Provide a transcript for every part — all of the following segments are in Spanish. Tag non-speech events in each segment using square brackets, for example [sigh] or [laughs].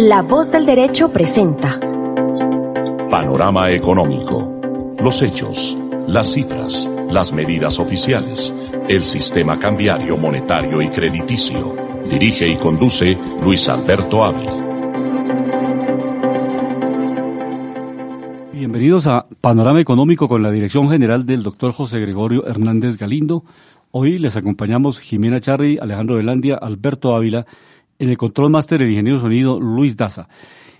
La voz del derecho presenta. Panorama económico. Los hechos, las cifras, las medidas oficiales, el sistema cambiario, monetario y crediticio. Dirige y conduce Luis Alberto Ávila. Bienvenidos a Panorama Económico con la dirección general del doctor José Gregorio Hernández Galindo. Hoy les acompañamos Jimena Charri, Alejandro Velandia, Alberto Ávila, en el control máster el ingeniero sonido Luis Daza.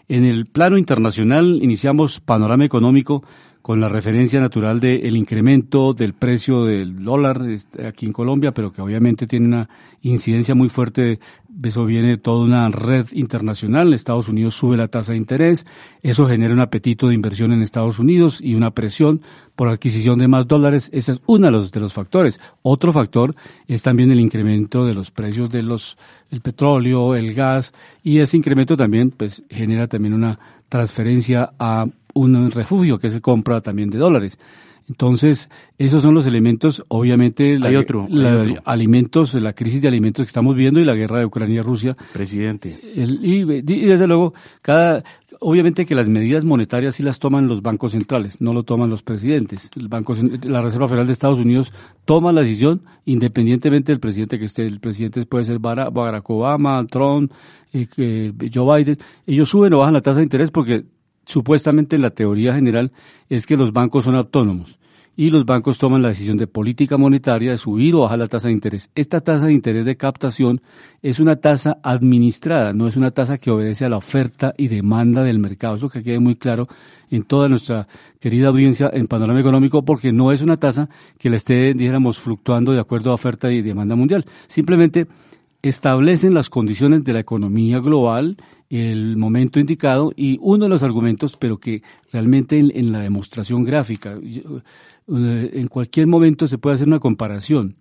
En el plano internacional iniciamos Panorama Económico con la referencia natural del incremento del precio del dólar este, aquí en Colombia, pero que obviamente tiene una incidencia muy fuerte. Eso viene de toda una red internacional. Estados Unidos sube la tasa de interés. Eso genera un apetito de inversión en Estados Unidos y una presión por adquisición de más dólares. Ese es uno de los, de los factores. Otro factor es también el incremento de los precios de los el petróleo, el gas y ese incremento también pues genera también una transferencia a un refugio que se compra también de dólares. Entonces, esos son los elementos, obviamente, hay otro, la, alimentos, la crisis de alimentos que estamos viendo y la guerra de Ucrania-Rusia. Presidente. y, desde luego, cada, obviamente que las medidas monetarias sí las toman los bancos centrales, no lo toman los presidentes. El banco, la Reserva Federal de Estados Unidos toma la decisión independientemente del presidente que esté. El presidente puede ser Barack Obama, Trump, eh, Joe Biden. Ellos suben o bajan la tasa de interés porque supuestamente la teoría general es que los bancos son autónomos y los bancos toman la decisión de política monetaria de subir o bajar la tasa de interés. Esta tasa de interés de captación es una tasa administrada, no es una tasa que obedece a la oferta y demanda del mercado. Eso que quede muy claro en toda nuestra querida audiencia en panorama económico, porque no es una tasa que le esté, dijéramos, fluctuando de acuerdo a oferta y demanda mundial. Simplemente establecen las condiciones de la economía global, el momento indicado y uno de los argumentos, pero que realmente en, la demostración gráfica, eh, en cualquier momento se puede hacer una comparación.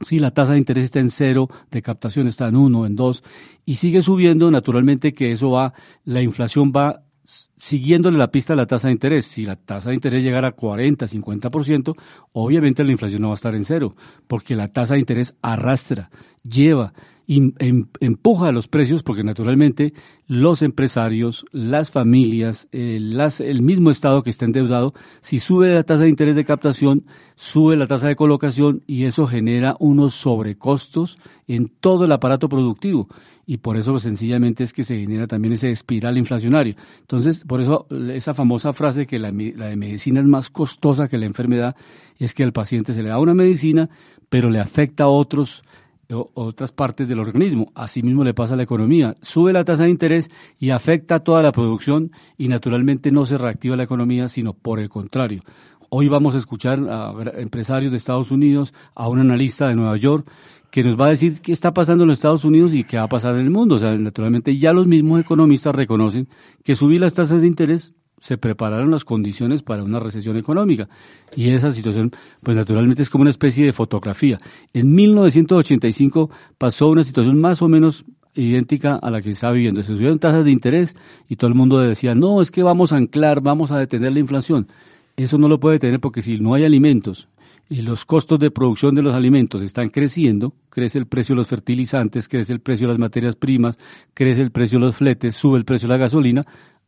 Si la tasa de interés está en cero, de captación está en uno, en dos, y sigue subiendo, naturalmente que eso va, la inflación va siguiéndole la pista a la tasa de interés. Si la tasa de interés llegara a 40, 50%, obviamente la inflación no va a estar en cero, porque la tasa de interés arrastra, lleva, empuja a los precios, porque naturalmente los empresarios, las familias, eh, el mismo Estado que está endeudado, si sube la tasa de interés de captación, sube la tasa de colocación y eso genera unos sobrecostos en todo el aparato productivo y por eso sencillamente es que se genera también ese espiral inflacionario. Entonces, por eso esa famosa frase que la, la de medicina es más costosa que la enfermedad es que al paciente se le da una medicina, pero le afecta a otros otras partes del organismo. Asimismo le pasa a la economía. Sube la tasa de interés y afecta a toda la producción y naturalmente no se reactiva la economía, sino por el contrario. Hoy vamos a escuchar a empresarios de Estados Unidos, a un analista de Nueva York, que nos va a decir qué está pasando en los Estados Unidos y qué va a pasar en el mundo. O sea, naturalmente ya los mismos economistas reconocen que subir las tasas de interés se prepararon las condiciones para una recesión económica. Y esa situación, pues naturalmente es como una especie de fotografía. En 1985 pasó una situación más o menos idéntica a la que se está viviendo. Se subieron tasas de interés y todo el mundo decía, no, es que vamos a anclar, vamos a detener la inflación. Eso no lo puede tener porque si no hay alimentos y los costos de producción de los alimentos están creciendo, crece el precio de los fertilizantes, crece el precio de las materias primas, crece el precio de los fletes, sube el precio de la gasolina,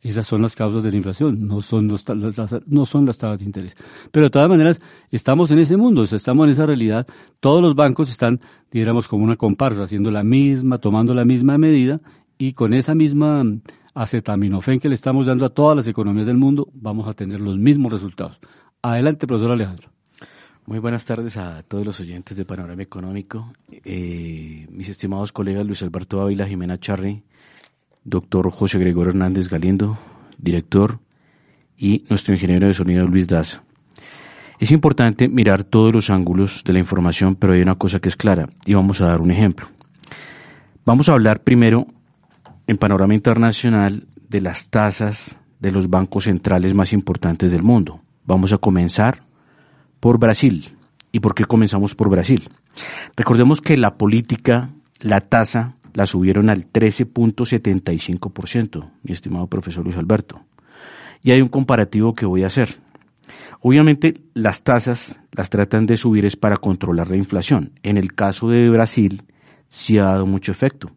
esas son las causas de la inflación, no son, las, las tasas de interés. Pero de todas maneras, estamos en ese mundo, estamos en esa realidad. Todos los bancos están, digamos, como una comparsa, haciendo la misma, tomando la misma medida y con esa misma acetaminofén que le estamos dando a todas las economías del mundo, vamos a tener los mismos resultados. Adelante, profesor Alejandro. Muy buenas tardes a todos los oyentes de Panorama Económico. Eh, mis estimados colegas Luis Alberto Ávila, Jimena Charri, doctor José Gregorio Hernández Galindo, director, y nuestro ingeniero de sonido Luis Daza. Es importante mirar todos los ángulos de la información, pero hay una cosa que es clara, y vamos a dar un ejemplo. Vamos a hablar primero, en panorama internacional, de las tasas de los bancos centrales más importantes del mundo. Vamos a comenzar por Brasil. ¿Y por qué comenzamos por Brasil? Recordemos que la política, la tasa, la subieron al 13.75%, mi estimado profesor Luis Alberto. Y hay un comparativo que voy a hacer. Obviamente las tasas las tratan de subir es para controlar la inflación. En el caso de Brasil sí ha dado mucho efecto.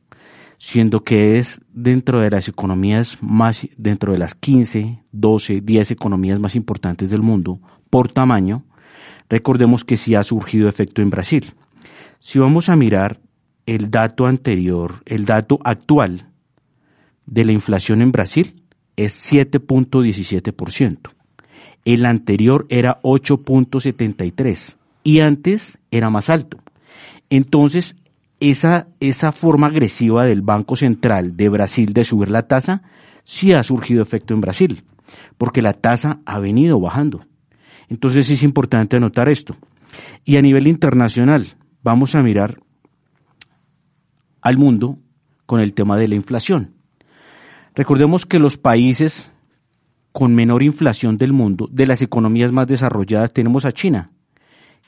siendo que es dentro de las economías más, dentro de las 15, 12, 10 economías más importantes del mundo por tamaño, recordemos que sí ha surgido efecto en Brasil. Si vamos a mirar el dato anterior, el dato actual de la inflación en Brasil es 7.17%. El anterior era 8.73% y antes era más alto. Entonces, esa, esa forma agresiva del Banco Central de Brasil de subir la tasa sí ha surgido efecto en Brasil, porque la tasa ha venido bajando. Entonces es importante anotar esto. Y a nivel internacional, vamos a mirar al mundo con el tema de la inflación. Recordemos que los países con menor inflación del mundo, de las economías más desarrolladas, tenemos a China,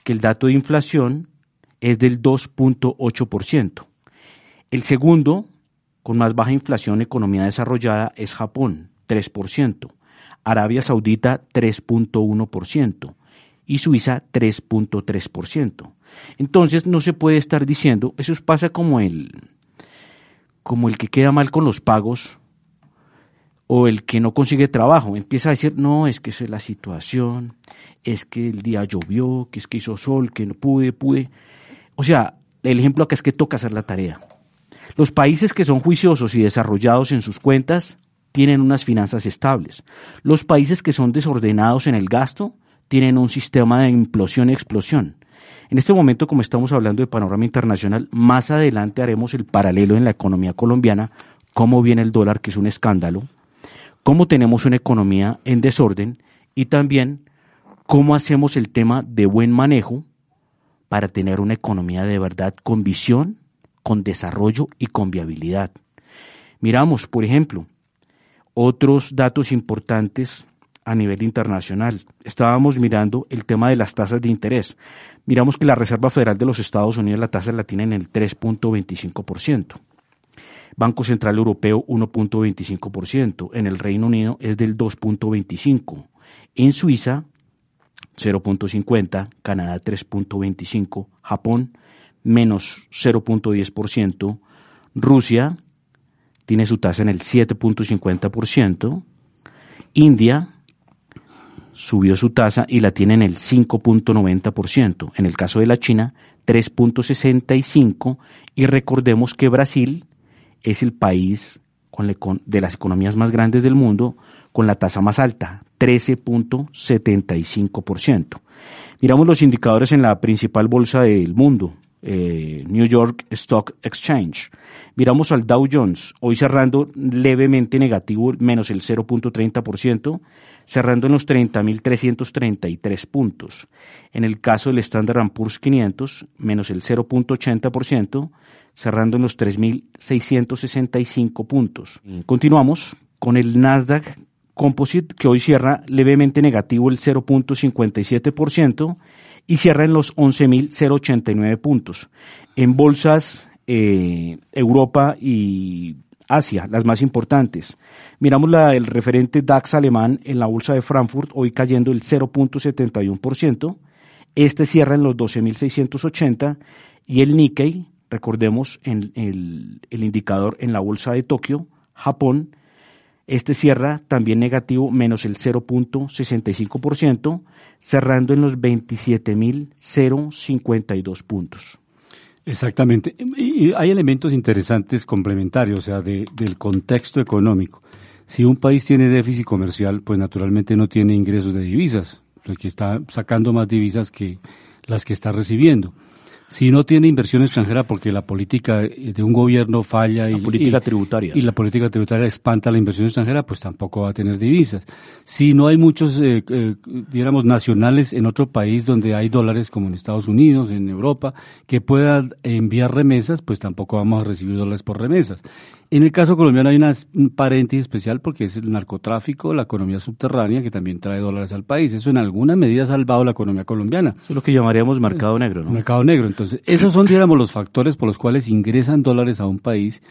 que el dato de inflación es del 2.8%. El segundo, con más baja inflación, economía desarrollada, es Japón, 3%. Arabia Saudita, 3.1%. Y Suiza, 3.3%. Entonces no se puede estar diciendo, eso pasa como el, como el que queda mal con los pagos o el que no consigue trabajo. Empieza a decir, no, es que esa es la situación, es que el día llovió, que es que hizo sol, que no pude, pude. O sea, el ejemplo acá es que toca hacer la tarea. Los países que son juiciosos y desarrollados en sus cuentas tienen unas finanzas estables. Los países que son desordenados en el gasto tienen un sistema de implosión y explosión. En este momento, como estamos hablando de panorama internacional, más adelante haremos el paralelo en la economía colombiana, cómo viene el dólar, que es un escándalo, cómo tenemos una economía en desorden y también cómo hacemos el tema de buen manejo para tener una economía de verdad con visión, con desarrollo y con viabilidad. Miramos, por ejemplo, otros datos importantes a nivel internacional. Estábamos mirando el tema de las tasas de interés. Miramos que la Reserva Federal de los Estados Unidos la tasa la tiene en el 3.25%. Banco Central Europeo 1.25%. En el Reino Unido es del 2.25%. En Suiza 0.50%, Canadá 3.25%, Japón menos 0.10%, Rusia tiene su tasa en el 7.50%, India subió su tasa y la tiene en el 5.90%, en el caso de la China 3.65% y recordemos que Brasil es el país de las economías más grandes del mundo con la tasa más alta, 13.75%. Miramos los indicadores en la principal bolsa del mundo, eh, New York Stock Exchange. Miramos al Dow Jones, hoy cerrando levemente negativo, menos el 0.30%, cerrando en los 30.333 puntos. En el caso del Standard Poor's 500, menos el 0.80%, cerrando en los 3.665 puntos. Continuamos con el Nasdaq Composite, que hoy cierra levemente negativo el 0.57% y cierra en los 11.089 puntos. En bolsas eh, Europa y Asia, las más importantes. Miramos la, el referente DAX alemán en la bolsa de Frankfurt, hoy cayendo el 0.71%. Este cierra en los 12.680 y el Nikkei, recordemos en el, el indicador en la bolsa de Tokio, Japón, este cierra también negativo, menos el 0.65%, cerrando en los 27.052 puntos. Exactamente. Y hay elementos interesantes complementarios, o sea, del contexto económico. Si un país tiene déficit comercial, pues naturalmente no tiene ingresos de divisas, que está sacando más divisas que las que está recibiendo si no tiene inversión extranjera porque la política de un gobierno falla y, política tributaria. y la política tributaria espanta la inversión extranjera, pues tampoco va a tener divisas. Si no hay muchos, eh, eh, digamos, nacionales en otro país donde hay dólares, como en Estados Unidos, en Europa, que puedan enviar remesas, pues tampoco vamos a recibir dólares por remesas. En el caso colombiano hay una, un paréntesis especial porque es el narcotráfico, la economía subterránea que también trae dólares al país. Eso en alguna medida ha salvado la economía colombiana. Eso es lo que llamaríamos mercado negro, ¿no? Mercado negro. Entonces, esos son, digamos, los factores por los cuales ingresan dólares a un país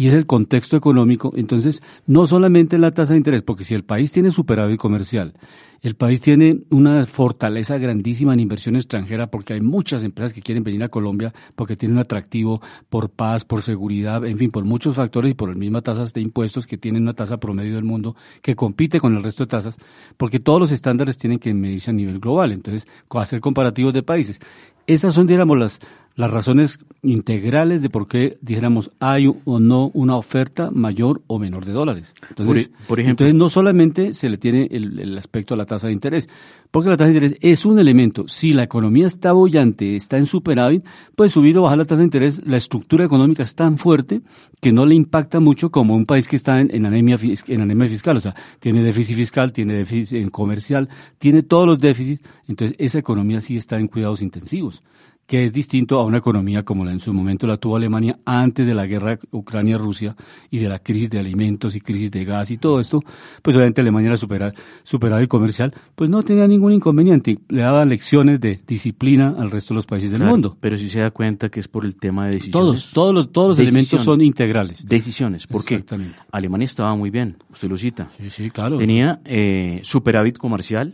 y es el contexto económico. Entonces, no solamente la tasa de interés, porque si el país tiene superávit comercial, el país tiene una fortaleza grandísima en inversión extranjera porque hay muchas empresas que quieren venir a Colombia porque tienen un atractivo por paz, por seguridad, en fin, por muchos factores y por las mismas tasas de impuestos que tienen una tasa promedio del mundo que compite con el resto de tasas, porque todos los estándares tienen que medirse a nivel global. Entonces, hacer comparativos de países. Esas son, digamos, las, las razones integrales de por qué, dijéramos, hay o no una oferta mayor o menor de dólares. Entonces, por, ejemplo, entonces no solamente se le tiene el, aspecto a la tasa de interés, porque la tasa de interés es un elemento. Si la economía está bollante, está en superávit, pues subir o bajar la tasa de interés, la estructura económica es tan fuerte que no le impacta mucho como un país que está en, anemia, en anemia fiscal. O sea, tiene déficit fiscal, tiene déficit comercial, tiene todos los déficits. Entonces, esa economía sí está en cuidados intensivos que es distinto a una economía como la en su momento la tuvo Alemania antes de la guerra Ucrania-Rusia y de la crisis de alimentos y crisis de gas y todo esto, pues obviamente Alemania era superar, superar el comercial, pues no tenía ningún inconveniente, le daba lecciones de disciplina al resto de los países del mundo. Pero si se da cuenta que es por el tema de decisiones. Todos, todos los, todos los elementos son integrales. Decisiones, ¿por qué? Alemania estaba muy bien, usted lo cita. Sí, sí, claro. Tenía eh, superávit comercial,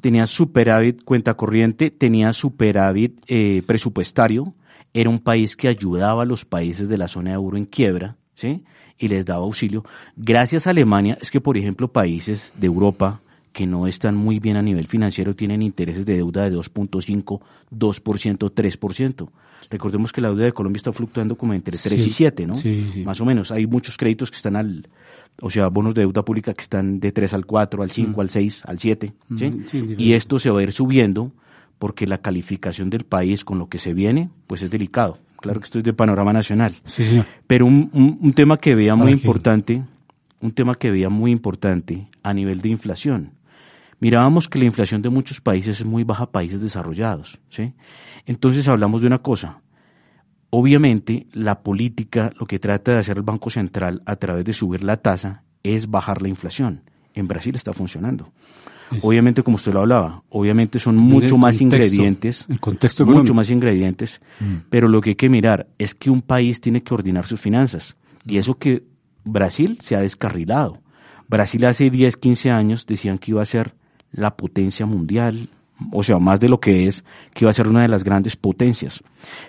tenía superávit cuenta corriente, tenía superávit eh, presupuestario, era un país que ayudaba a los países de la zona de euro en quiebra, ¿sí? Y les daba auxilio. Gracias a Alemania, es que, por ejemplo, países de Europa que no están muy bien a nivel financiero tienen intereses de deuda de 2.5, 2%, 3%. Recordemos que la deuda de Colombia está fluctuando como entre 3 y 7, ¿no? Sí, Más o menos. Hay muchos créditos que están al, o sea, bonos de deuda pública que están de 3 al 4, al 5, mm. al 6, al 7, mm, ¿sí? y esto se va a ir subiendo porque la calificación del país con lo que se viene, pues es delicado. Claro que esto es de panorama nacional. Pero un, un, tema que veía muy importante, un tema que veía muy importante a nivel de inflación. Mirábamos que la inflación de muchos países es muy baja países desarrollados, ¿sí? Entonces hablamos de una cosa, Obviamente, la política lo que trata de hacer el Banco Central a través de subir la tasa es bajar la inflación. En Brasil está funcionando. Obviamente, como usted lo hablaba, obviamente son mucho más ingredientes, el contexto mucho más ingredientes, mm. pero lo que hay que mirar es que un país tiene que ordenar sus finanzas. Y eso que Brasil se ha descarrilado. Brasil hace 10, 15 años decían que iba a ser la potencia mundial, o sea, más de lo que es, que iba a ser una de las grandes potencias.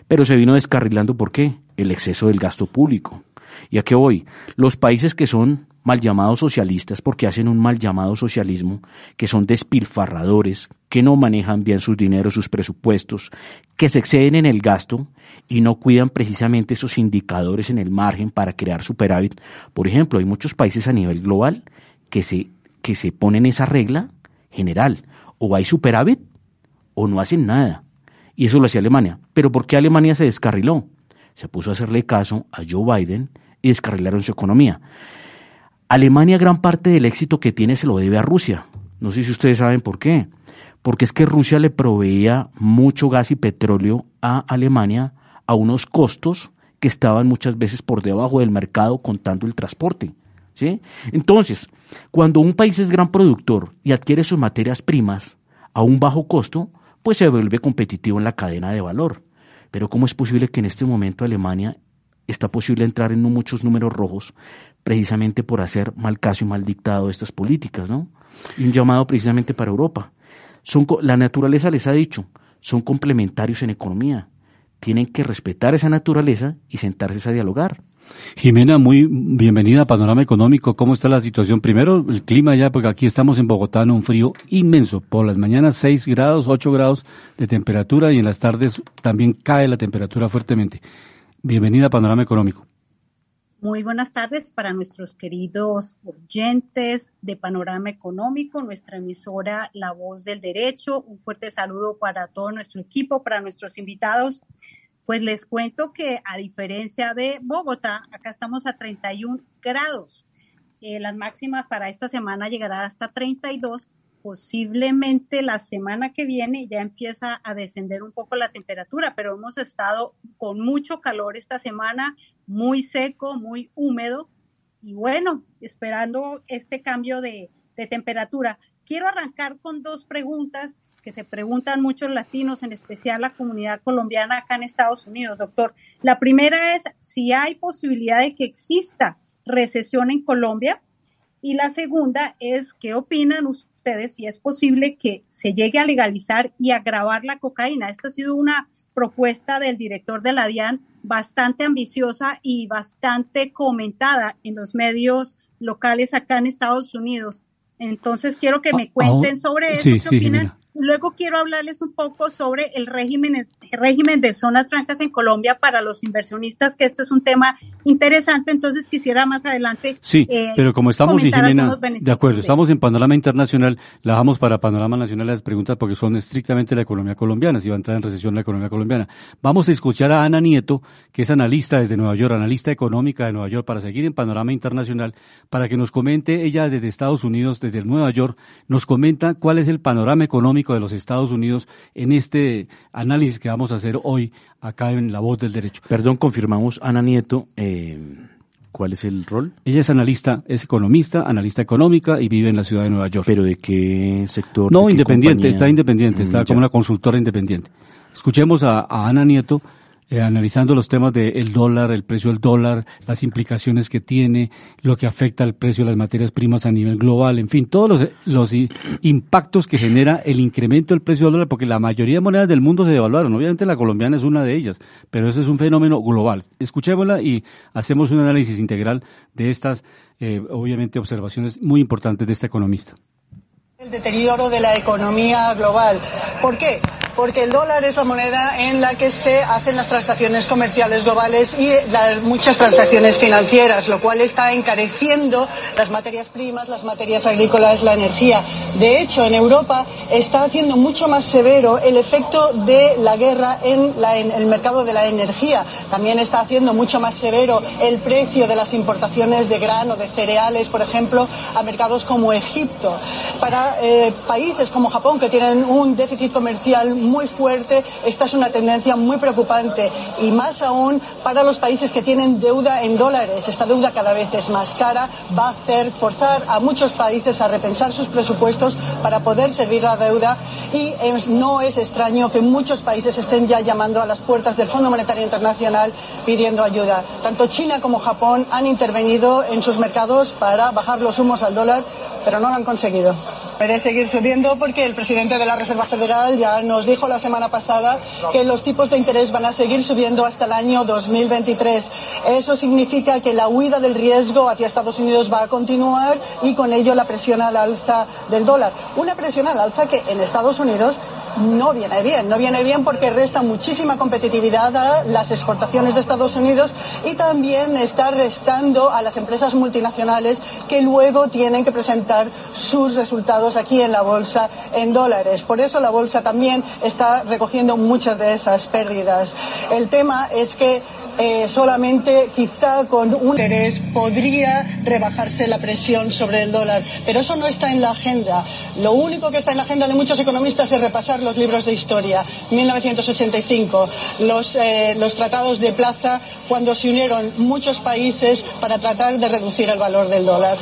Pero se vino descarrilando, ¿por qué? El exceso del gasto público. ¿Y a qué voy? Los países que son mal llamados socialistas, porque hacen un mal llamado socialismo, que son despilfarradores, que no manejan bien sus dineros, sus presupuestos, que se exceden en el gasto y no cuidan precisamente esos indicadores en el margen para crear superávit. Por ejemplo, hay muchos países a nivel global que se, que se ponen esa regla general o hay superávit o no hacen nada. Y eso lo hacía Alemania. Pero ¿por qué Alemania se descarriló? Se puso a hacerle caso a Joe Biden y descarrilaron su economía. Alemania gran parte del éxito que tiene se lo debe a Rusia. No sé si ustedes saben por qué. Porque es que Rusia le proveía mucho gas y petróleo a Alemania a unos costos que estaban muchas veces por debajo del mercado contando el transporte. ¿Sí? Entonces, cuando un país es gran productor y adquiere sus materias primas a un bajo costo, pues se vuelve competitivo en la cadena de valor. Pero ¿cómo es posible que en este momento Alemania está posible entrar en muchos números rojos precisamente por hacer mal caso y mal dictado estas políticas, ¿no? Y un llamado precisamente para Europa. La naturaleza les ha dicho, son complementarios en economía. Tienen que respetar esa naturaleza y sentarse a dialogar. Jimena, muy bienvenida a Panorama Económico. ¿Cómo está la situación? Primero, el clima ya, porque aquí estamos en Bogotá en un frío inmenso. Por las mañanas 6 grados, 8 grados de temperatura y en las tardes también cae la temperatura fuertemente. Bienvenida a Panorama Económico. Muy buenas tardes para nuestros queridos oyentes de Panorama Económico, nuestra emisora La Voz del Derecho. Un fuerte saludo para todo nuestro equipo, para nuestros invitados. Pues les cuento que a diferencia de Bogotá, acá estamos a 31 grados. Eh, las máximas para esta semana llegarán hasta 32. Posiblemente la semana que viene ya empieza a descender un poco la temperatura, pero hemos estado con mucho calor esta semana, muy seco, muy húmedo. Y bueno, esperando este cambio de, de temperatura. Quiero arrancar con dos preguntas que se preguntan muchos latinos, en especial la comunidad colombiana acá en Estados Unidos, doctor. La primera es si hay posibilidad de que exista recesión en Colombia y la segunda es qué opinan ustedes si es posible que se llegue a legalizar y agravar la cocaína. Esta ha sido una propuesta del director de la DIAN bastante ambiciosa y bastante comentada en los medios locales acá en Estados Unidos. Entonces quiero que me cuenten sobre eso. ¿Qué opinan? Luego quiero hablarles un poco sobre el régimen, el régimen de zonas francas en Colombia para los inversionistas, que esto es un tema interesante, entonces quisiera más adelante. Sí, eh, pero como estamos, Jimena, de acuerdo, estamos en Panorama Internacional, la dejamos para Panorama Nacional las preguntas porque son estrictamente la economía colombiana, si va a entrar en recesión la economía colombiana. Vamos a escuchar a Ana Nieto, que es analista desde Nueva York, analista económica de Nueva York, para seguir en Panorama Internacional, para que nos comente, ella desde Estados Unidos, desde Nueva York, nos comenta cuál es el panorama económico de los Estados Unidos en este análisis que vamos a hacer hoy acá en La Voz del Derecho. Perdón, confirmamos, Ana Nieto, eh, ¿cuál es el rol? Ella es analista, es economista, analista económica y vive en la ciudad de Nueva York. ¿Pero de qué sector? No, independiente, está independiente, está mm, como una consultora independiente. Escuchemos a Ana Nieto eh, analizando los temas del dólar, el precio del dólar, las implicaciones que tiene, lo que afecta al precio de las materias primas a nivel global, en fin, todos los, los impactos que genera el incremento del precio del dólar, porque la mayoría de monedas del mundo se devaluaron. Obviamente la colombiana es una de ellas, pero ese es un fenómeno global. Escuchémosla y hacemos un análisis integral de estas, eh, obviamente, observaciones muy importantes de este economista. El deterioro de la economía global. ¿Por qué? Porque el dólar es la moneda en la que se hacen las transacciones comerciales globales y las, muchas transacciones financieras, lo cual está encareciendo las materias primas, las materias agrícolas, la energía. De hecho, en Europa está haciendo mucho más severo el efecto de la guerra en, el mercado de la energía. También está haciendo mucho más severo el precio de las importaciones de grano, de cereales, por ejemplo, a mercados como Egipto. Para eh, países como Japón, que tienen un déficit comercial muy fuerte. Esta es una tendencia muy preocupante y más aún para los países que tienen deuda en dólares. Esta deuda cada vez es más cara, va a hacer forzar a muchos países a repensar sus presupuestos para poder servir la deuda y no es extraño que muchos países estén ya llamando a las puertas del Fondo Monetario Internacional pidiendo ayuda. Tanto China como Japón han intervenido en sus mercados para bajar los humos al dólar, pero no lo han conseguido. Puede seguir subiendo porque el presidente de la Reserva Federal ya nos dijo la semana pasada que los tipos de interés van a seguir subiendo hasta el año 2023. Eso significa que la huida del riesgo hacia Estados Unidos va a continuar y con ello la presión al alza del dólar. Una presión al alza que en Estados no viene bien. No viene bien porque resta muchísima competitividad a las exportaciones de Estados Unidos y también está restando a las empresas multinacionales que luego tienen que presentar sus resultados aquí en la bolsa en dólares. Por eso la bolsa también está recogiendo muchas de esas pérdidas. El tema es que eh, solamente quizá con un interés podría rebajarse la presión sobre el dólar. Pero eso no está en la agenda. Lo único que está en la agenda de muchos economistas es repasar los libros de historia. 1985, los, eh, los tratados de plaza, cuando se unieron muchos países para tratar de reducir el valor del dólar.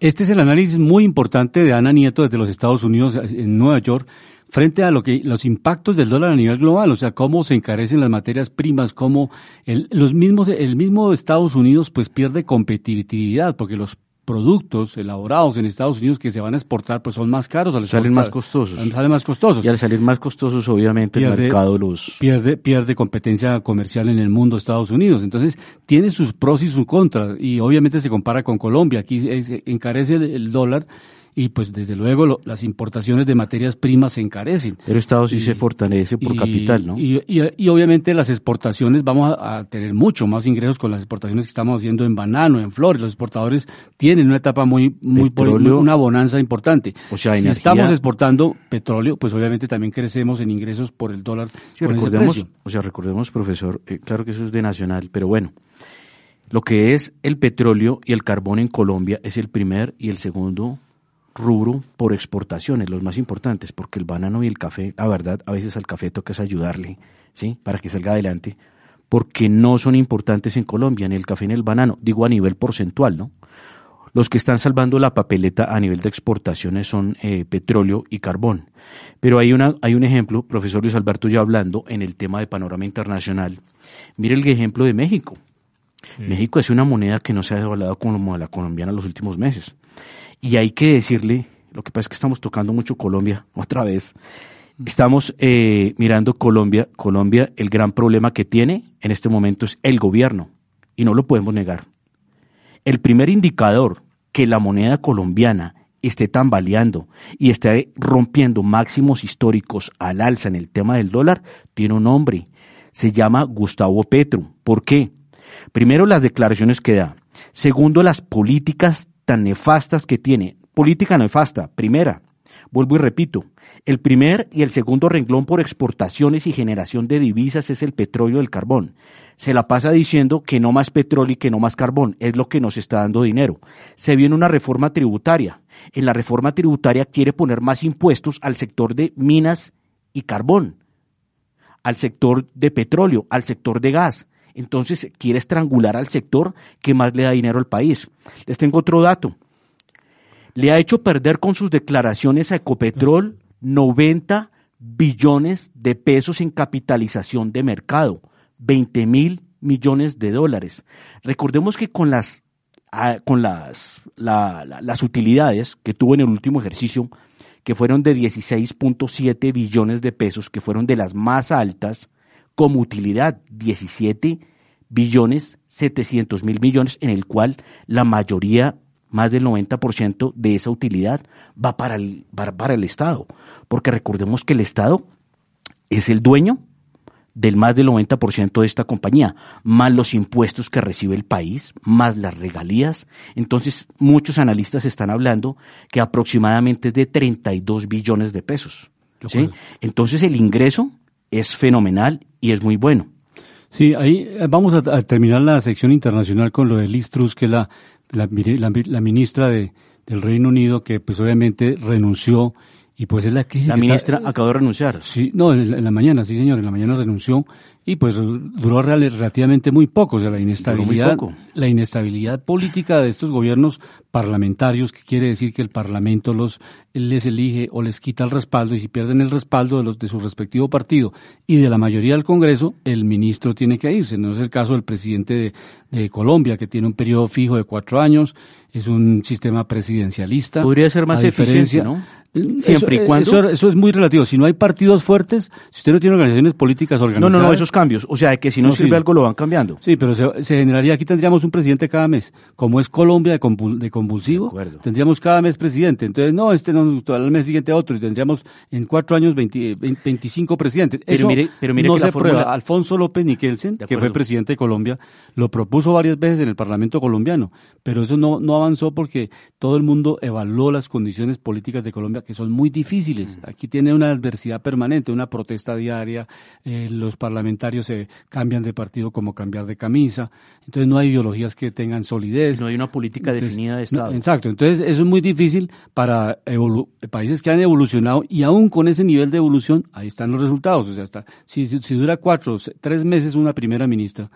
Este es el análisis muy importante de Ana Nieto desde los Estados Unidos en Nueva York frente a lo que los impactos del dólar a nivel global, o sea, cómo se encarecen las materias primas, cómo el, los mismos el mismo Estados Unidos pues pierde competitividad porque los productos elaborados en Estados Unidos que se van a exportar pues son más caros al salen más costosos. Salen más costosos. Y al salir más costosos obviamente el mercado los pierde pierde competencia comercial en el mundo Estados Unidos. Entonces tiene sus pros y sus contras y obviamente se compara con Colombia. Aquí encarece el dólar y pues desde luego las importaciones de materias primas se encarecen. Pero Estado sí se fortalece por capital, ¿no? Y, y, obviamente las exportaciones vamos a, tener mucho más ingresos con las exportaciones que estamos haciendo en banano, en flores. Los exportadores tienen una etapa muy, muy, una bonanza importante. O sea, si estamos exportando petróleo, pues obviamente también crecemos en ingresos por el dólar. recordemos, o sea, recordemos, profesor, eh, claro que eso es de nacional, pero bueno. Lo que es el petróleo y el carbón en Colombia es el primer y el segundo rubro por exportaciones, los más importantes, porque el banano y el café, la verdad, a veces al café toca ayudarle, ¿sí? Para que salga adelante, porque no son importantes en Colombia, ni el café ni el banano, digo a nivel porcentual, ¿no? Los que están salvando la papeleta a nivel de exportaciones son eh, petróleo y carbón. Pero hay, una, hay un ejemplo, profesor Luis Alberto, ya hablando en el tema de panorama internacional. Mire el ejemplo de México. México es una moneda que no se ha devaluado como la colombiana en los últimos meses. Y hay que decirle, lo que pasa es que estamos tocando mucho Colombia [laughs] otra vez. Estamos eh, mirando Colombia. Colombia, el gran problema que tiene en este momento es el gobierno. Y no lo podemos negar. El primer indicador que la moneda colombiana esté tambaleando y esté rompiendo máximos históricos al alza en el tema del dólar tiene un nombre. Se llama Gustavo Petro. ¿Por qué? Primero, las declaraciones que da. Segundo, las políticas tan nefastas que tiene. Política nefasta, primera. Vuelvo y repito, el primer y el segundo renglón por exportaciones y generación de divisas es el petróleo y el carbón. Se la pasa diciendo que no más petróleo y que no más carbón, es lo que nos está dando dinero. Se viene una reforma tributaria. En la reforma tributaria quiere poner más impuestos al sector de minas y carbón, al sector de petróleo, al sector de gas. Entonces quiere estrangular al sector que más le da dinero al país. Les tengo otro dato. Le ha hecho perder con sus declaraciones a Ecopetrol 90 billones de pesos en capitalización de mercado, 20 mil millones de dólares. Recordemos que con las, ah, con las, las utilidades que tuvo en el último ejercicio, que fueron de 16.7 billones de pesos, que fueron de las más altas, como utilidad 17 billones 700 mil millones, en el cual la mayoría, más del 90% de esa utilidad va para el, para el Estado. Porque recordemos que el Estado es el dueño del más del 90% de esta compañía, más los impuestos que recibe el país, más las regalías. Entonces, muchos analistas están hablando que aproximadamente es de 32 billones de pesos. ¿sí? Entonces, el ingreso es fenomenal y es muy bueno. Sí, ahí eh, vamos a, terminar la sección internacional con lo de Liz Truss, que es la, la, ministra de, del Reino Unido, que pues obviamente renunció y pues es la crisis. La ministra acabó de renunciar. Sí, no, en, la mañana, sí señor, en la mañana renunció y pues duró relativamente muy poco, o sea, la inestabilidad, la inestabilidad política de estos gobiernos parlamentarios, que quiere decir que el parlamento los les elige o les quita el respaldo y si pierden el respaldo de los de su respectivo partido y de la mayoría del Congreso, el ministro tiene que irse. No es el caso del presidente de, de Colombia, que tiene un periodo fijo de cuatro años, es un sistema presidencialista. Podría ser más eficiente, ¿no? Siempre y cuando. Eso, es muy relativo. Si no hay partidos fuertes, si usted no tiene organizaciones políticas organizadas. No, no, no, esos cambios. O sea, que si no, sirve algo lo van cambiando. Sí, pero se, generaría, aquí tendríamos un presidente cada mes. Como es Colombia de, convulsivo, tendríamos cada mes presidente. Entonces, no, este no, al mes siguiente otro. Y tendríamos en cuatro años 25 presidentes. Pero mire, pero mire no que se prueba. Alfonso López Niquelsen, que fue presidente de Colombia, lo propuso varias veces en el Parlamento colombiano. Pero eso no, no avanzó porque todo el mundo evaluó las condiciones políticas de Colombia que son muy difíciles. Aquí tiene una adversidad permanente, una protesta diaria, eh, los parlamentarios se cambian de partido como cambiar de camisa, entonces no hay ideologías que tengan solidez. No hay una política definida de Estado. exacto, entonces eso es muy difícil para países que han evolucionado y aún con ese nivel de evolución, ahí están los resultados. O sea, está, si, si dura cuatro, tres meses una primera ministra,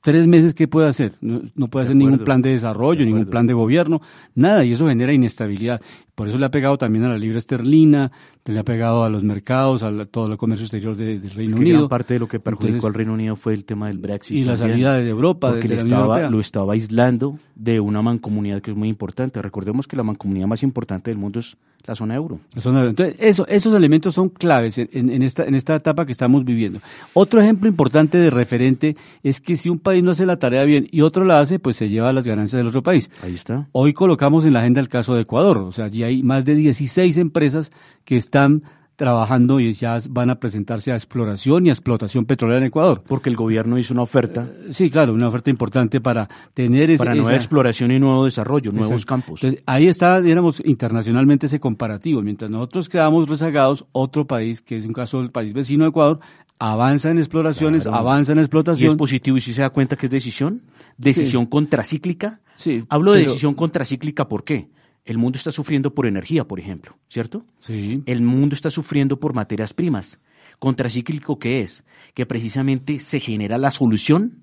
tres meses, ¿qué puede hacer? No, puede hacer ningún plan de desarrollo, ningún plan de gobierno, nada, y eso genera inestabilidad. Por eso le ha pegado también a la libra esterlina, le ha pegado a los mercados, a todo el comercio exterior del Reino Unido. Gran parte de lo que perjudicó al Reino Unido fue el tema del Brexit. Y la salida de Europa. Porque estaba, lo estaba aislando de una mancomunidad que es muy importante. Recordemos que la mancomunidad más importante del mundo es la zona euro. Entonces, eso, esos elementos son claves en, esta, en esta etapa que estamos viviendo. Otro ejemplo importante de referente es que si un país no hace la tarea bien y otro la hace, pues se lleva las ganancias del otro país. Ahí está. Hoy colocamos en la agenda el caso de Ecuador. O sea, allí hay más de 16 empresas que están trabajando y ya van a presentarse a exploración y a explotación petrolera en Ecuador. Porque el gobierno hizo una oferta. Eh, sí, claro, una oferta importante para tener para nueva exploración y nuevo desarrollo, nuevos campos. ahí está, digamos, internacionalmente ese comparativo. Mientras nosotros quedamos rezagados, otro país, que es un caso del país vecino de Ecuador, avanza en exploraciones, avanza en explotación. Y es positivo y si se da cuenta que es decisión, decisión contracíclica. Sí. Hablo de decisión contracíclica, ¿por qué? El mundo está sufriendo por energía, por ejemplo, ¿cierto? Sí. El mundo está sufriendo por materias primas. Contracíclico, ¿qué es? Que precisamente se genera la solución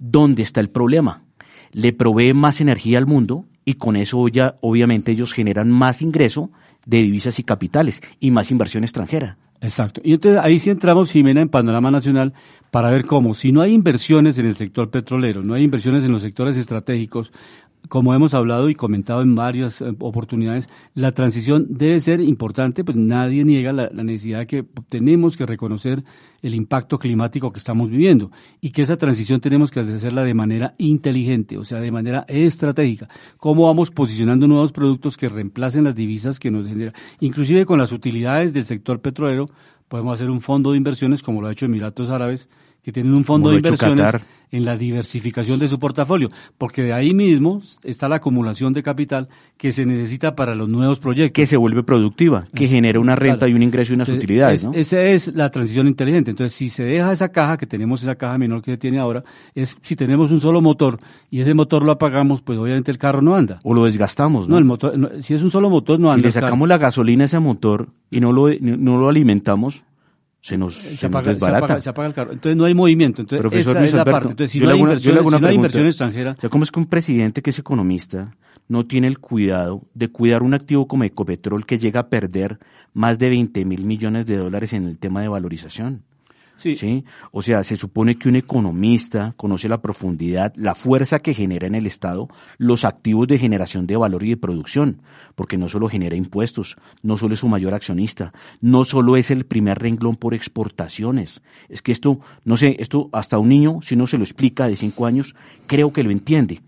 donde está el problema. Le provee más energía al mundo y con eso ya obviamente ellos generan más ingreso de divisas y capitales y más inversión extranjera. Exacto. Y entonces ahí sí entramos, Jimena, en panorama nacional para ver cómo, si no hay inversiones en el sector petrolero, no hay inversiones en los sectores estratégicos, como hemos hablado y comentado en varias eh, oportunidades, la transición debe ser importante, pues nadie niega la, necesidad de que tenemos que reconocer el impacto climático que estamos viviendo y que esa transición tenemos que hacerla de manera inteligente, o sea, de manera estratégica. ¿Cómo vamos posicionando nuevos productos que reemplacen las divisas que nos generan? Inclusive con las utilidades del sector petrolero, podemos hacer un fondo de inversiones como lo ha hecho Emiratos Árabes, que tienen un fondo de inversiones en la diversificación de su portafolio, porque de ahí mismo está la acumulación de capital que se necesita para los nuevos proyectos. Que se vuelve productiva, que genera una renta y un ingreso y unas utilidades. Esa es la transición inteligente. Entonces, si se deja esa caja, que tenemos esa caja menor que se tiene ahora, es si tenemos un solo motor y ese motor lo apagamos, pues obviamente el carro no anda. O lo desgastamos, ¿no? el motor, si es un solo motor, no anda. Si le sacamos la gasolina a ese motor y no lo, no lo alimentamos, se nos, se, apaga, desbarata. Se apaga, el carro. Entonces no hay movimiento. Entonces, Profesor esa es la parte. Entonces, si no hay, inversión, si no hay inversión extranjera. O sea, ¿cómo es que un presidente que es economista no tiene el cuidado de cuidar un activo como Ecopetrol que llega a perder más de 20 mil millones de dólares en el tema de valorización? Sí. O sea, se supone que un economista conoce la profundidad, la fuerza que genera en el Estado los activos de generación de valor y de producción, porque no solo genera impuestos, no solo es su mayor accionista, no solo es el primer renglón por exportaciones. Es que esto, no sé, esto hasta un niño, si uno se lo explica de cinco años, creo que lo entiende.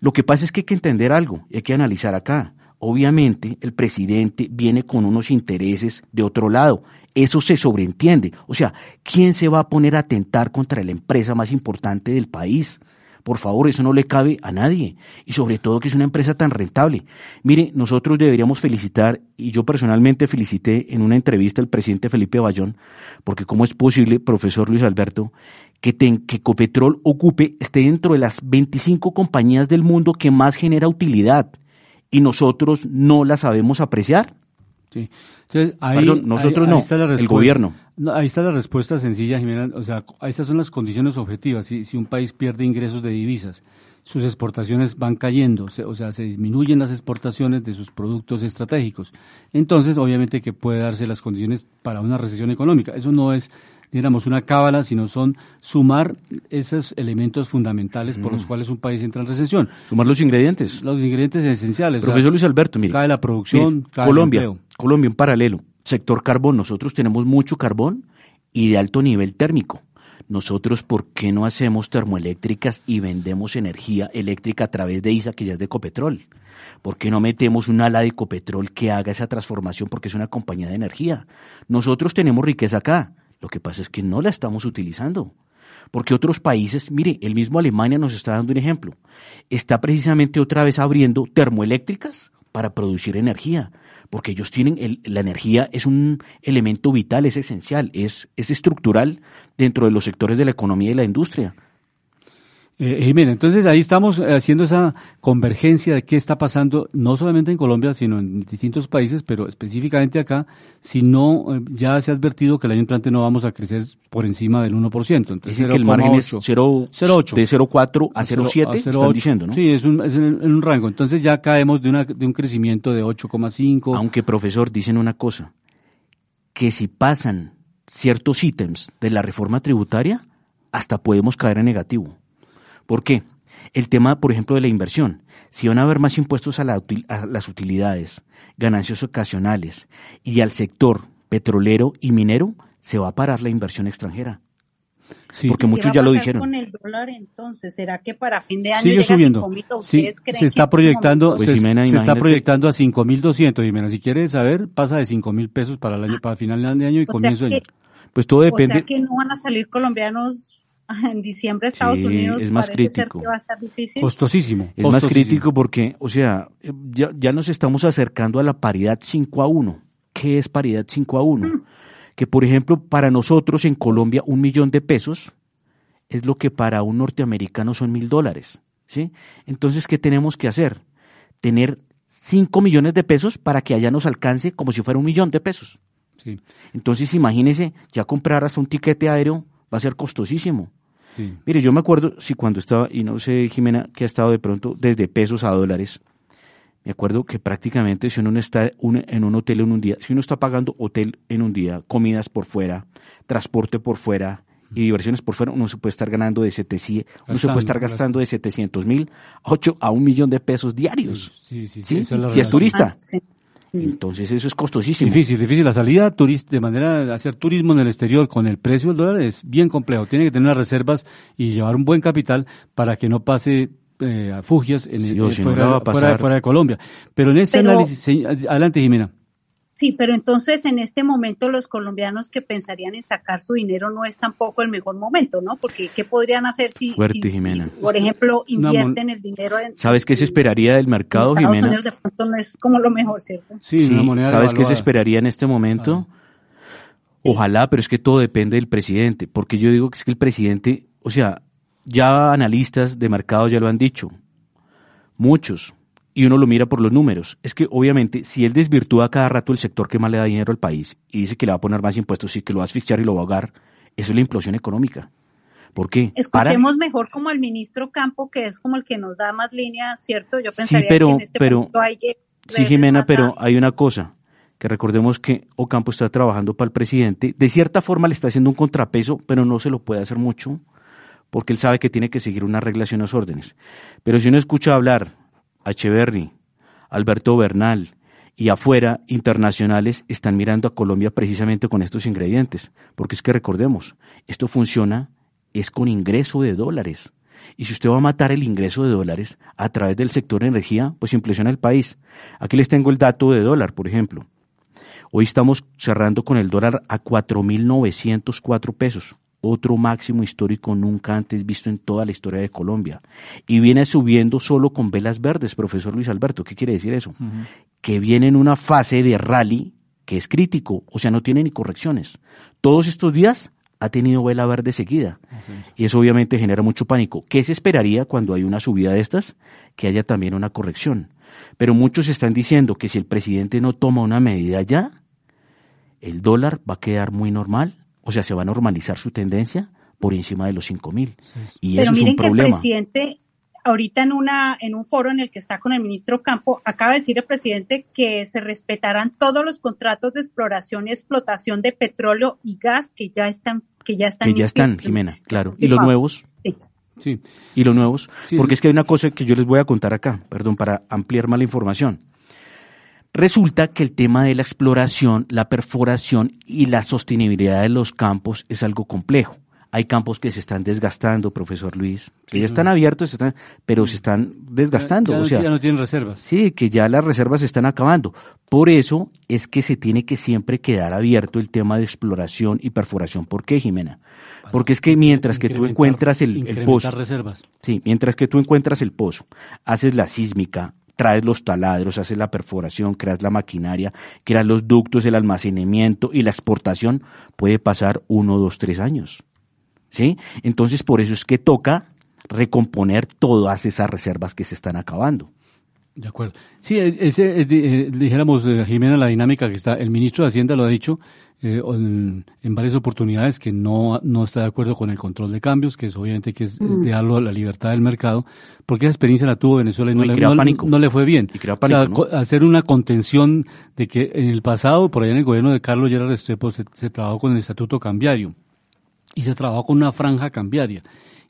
Lo que pasa es que hay que entender algo, hay que analizar acá. Obviamente, el presidente viene con unos intereses de otro lado eso se sobreentiende. O sea, ¿quién se va a poner a atentar contra la empresa más importante del país? Por favor, eso no le cabe a nadie. Y sobre todo que es una empresa tan rentable. Mire, nosotros deberíamos felicitar, y yo personalmente felicité en una entrevista al presidente Felipe Bayón, porque cómo es posible, profesor Luis Alberto, que, que Copetrol ocupe, esté dentro de las 25 compañías del mundo que más genera utilidad y nosotros no la sabemos apreciar. Sí. Entonces, ahí, nosotros no, el gobierno. ahí está la respuesta sencilla, Jimena. O sea, estas son las condiciones objetivas. Si, si un país pierde ingresos de divisas, sus exportaciones van cayendo, o sea, se disminuyen las exportaciones de sus productos estratégicos. Entonces, obviamente que puede darse las condiciones para una recesión económica. Eso no es digamos, una cábala, sino son sumar esos elementos fundamentales por los mm. cuales un país entra en recesión. Sumar los ingredientes. Los ingredientes esenciales. Profesor Luis Alberto, mire. Cae la producción, cae Colombia, el Colombia, en paralelo. Sector carbón, nosotros tenemos mucho carbón y de alto nivel térmico. Nosotros, ¿por qué no hacemos termoeléctricas y vendemos energía eléctrica a través de ISA, que ya es de Ecopetrol? ¿Por qué no metemos un ala de Ecopetrol que haga esa transformación porque es una compañía de energía? Nosotros tenemos riqueza acá. Lo que pasa es que no la estamos utilizando. Porque otros países, mire, el mismo Alemania nos está dando un ejemplo. Está precisamente otra vez abriendo termoeléctricas para producir energía. Porque ellos tienen, la energía es un elemento vital, es esencial, es, es estructural dentro de los sectores de la economía y la industria. Eh, entonces ahí estamos haciendo esa convergencia de qué está pasando, no solamente en Colombia, sino en distintos países, pero específicamente acá, si no, eh, ya se ha advertido que el año entrante no vamos a crecer por encima del 1%. Entonces, que el margen es 0,8, de 0,4 a 0,7, están diciendo, ¿no? Sí, es, un, es en, un rango. Entonces ya caemos de, una, de un crecimiento de 8,5. Aunque, profesor, dicen una cosa, que si pasan ciertos ítems de la reforma tributaria, hasta podemos caer en negativo. ¿Por qué? El tema, por ejemplo, de la inversión. Si van a haber más impuestos a, las utilidades, ganancias ocasionales y al sector petrolero y minero, se va a parar la inversión extranjera. Sí. Porque muchos ya lo dijeron. con el dólar entonces? ¿Será que para fin de año sigue subiendo? sí, se está proyectando, pues, se, está proyectando a 5.200. Jimena, si quieres saber, pasa de 5.000 pesos para el año, para final de año y comienzo de año. Pues todo depende. O sea que no van a salir colombianos [laughs] en diciembre Estados Unidos es más crítico. va a estar difícil. Costosísimo. Es más crítico porque, o sea, ya, ya, nos estamos acercando a la paridad 5 a 1. ¿Qué es paridad 5 a 1? Mm. Que, por ejemplo, para nosotros en Colombia un millón de pesos es lo que para un norteamericano son mil dólares. ¿sí? Entonces, ¿qué tenemos que hacer? Tener 5 millones de pesos para que allá nos alcance como si fuera un millón de pesos. Sí. Entonces, imagínese, ya comprar hasta un tiquete aéreo va a ser costosísimo. Mire, yo me acuerdo, si cuando estaba, y no sé, Jimena, que ha estado de pronto desde pesos a dólares, me acuerdo que prácticamente si uno está en un hotel en un día, si uno está pagando hotel en un día, comidas por fuera, transporte por fuera y diversiones por fuera, uno se puede estar ganando de 700, uno se puede estar gastando. de 700 mil a 8 a un millón de pesos diarios. Sí, sí, sí, si es turista. Ah, Entonces eso es costosísimo. Difícil, difícil. La salida de manera de hacer turismo en el exterior con el precio del dólar es bien complejo. Tiene que tener las reservas y llevar un buen capital para que no pase eh, fugias en, eh, fuera, fuera, de Colombia. Pero en este análisis, adelante Jimena. Sí, pero entonces en este momento los colombianos que pensarían en sacar su dinero no es tampoco el mejor momento, ¿no? Porque ¿qué podrían hacer si, por ejemplo, invierten el dinero en... ¿Sabes qué se esperaría del mercado, Estados Jimena? Unidos de pronto no es como lo mejor, ¿cierto? Sí, ¿sabes qué se esperaría en este momento? Ojalá, pero es que todo depende del presidente, porque yo digo que es que el presidente, o sea, ya analistas de mercado ya lo han dicho, muchos, y uno lo mira por los números. Es que obviamente si él desvirtúa cada rato el sector que más le da dinero al país y dice que le va a poner más impuestos y que lo va a asfixiar y lo va a ahogar, eso es la implosión económica. ¿Por qué? Escuchemos mejor como el ministro Campo, que es como el que nos da más línea, ¿cierto? Yo pensaría pero, que en este pero, hay que... Sí, Jimena, pero hay una cosa, que recordemos que Ocampo está trabajando para el presidente, de cierta forma le está haciendo un contrapeso, pero no se lo puede hacer mucho, porque él sabe que tiene que seguir unas reglas y unas órdenes. Pero si uno escucha hablar Echeverry, Alberto Bernal y afuera internacionales están mirando a Colombia precisamente con estos ingredientes, porque es que recordemos, esto funciona es con ingreso de dólares. Y si usted va a matar el ingreso de dólares a través del sector de energía, pues impresiona el país. Aquí les tengo el dato de dólar, por ejemplo. Hoy estamos cerrando con el dólar a 4.904 pesos otro máximo histórico nunca antes visto en toda la historia de Colombia. Y viene subiendo solo con velas verdes, profesor Luis Alberto. ¿Qué quiere decir eso? Que viene en una fase de rally que es crítico, o sea, no tiene ni correcciones. Todos estos días ha tenido vela verde seguida. Y eso obviamente genera mucho pánico. ¿Qué se esperaría cuando hay una subida de estas? Que haya también una corrección. Pero muchos están diciendo que si el presidente no toma una medida ya, el dólar va a quedar muy normal o sea, se va a normalizar su tendencia por encima de los 5 mil. Y Pero eso miren es un que problema. el presidente, ahorita en, una, en un foro en el que está con el ministro Campo, acaba de decir el presidente que se respetarán todos los contratos de exploración y explotación de petróleo y gas que ya están. Que ya están, que ya están Jimena, claro. ¿Y los nuevos? Sí. Sí. ¿Y los nuevos? Porque es que hay una cosa que yo les voy a contar acá, perdón, para ampliar más la información. Resulta que el tema de la exploración, la perforación y la sostenibilidad de los campos es algo complejo. Hay campos que se están desgastando, profesor Luis. Que ya están abiertos, están, pero se están desgastando. Ya, o sea, ya no tienen reservas. Sí, que ya las reservas se están acabando. Por eso es que se tiene que siempre quedar abierto el tema de exploración y perforación. ¿Por qué, Jimena? Porque es que mientras que tú encuentras el, el pozo, reservas. sí, mientras que tú encuentras el pozo, haces la sísmica, traes los taladros, haces la perforación, creas la maquinaria, creas los ductos, el almacenamiento y la exportación, puede pasar uno, dos, tres años. ¿Sí? Entonces, por eso es que toca recomponer todas esas reservas que se están acabando. De acuerdo. Sí, ese, eh, dijéramos, eh, Jimena, la dinámica que está, el ministro de Hacienda lo ha dicho, eh, en, varias oportunidades que no, no está de acuerdo con el control de cambios, que es obviamente que es, mm. dejarlo a la libertad del mercado, porque esa experiencia la tuvo Venezuela y no, le, no, le, fue bien. hacer una contención de que en el pasado, por allá en el gobierno de Carlos Gerard Restrepo, se, se trabajó con el estatuto cambiario y se trabajó con una franja cambiaria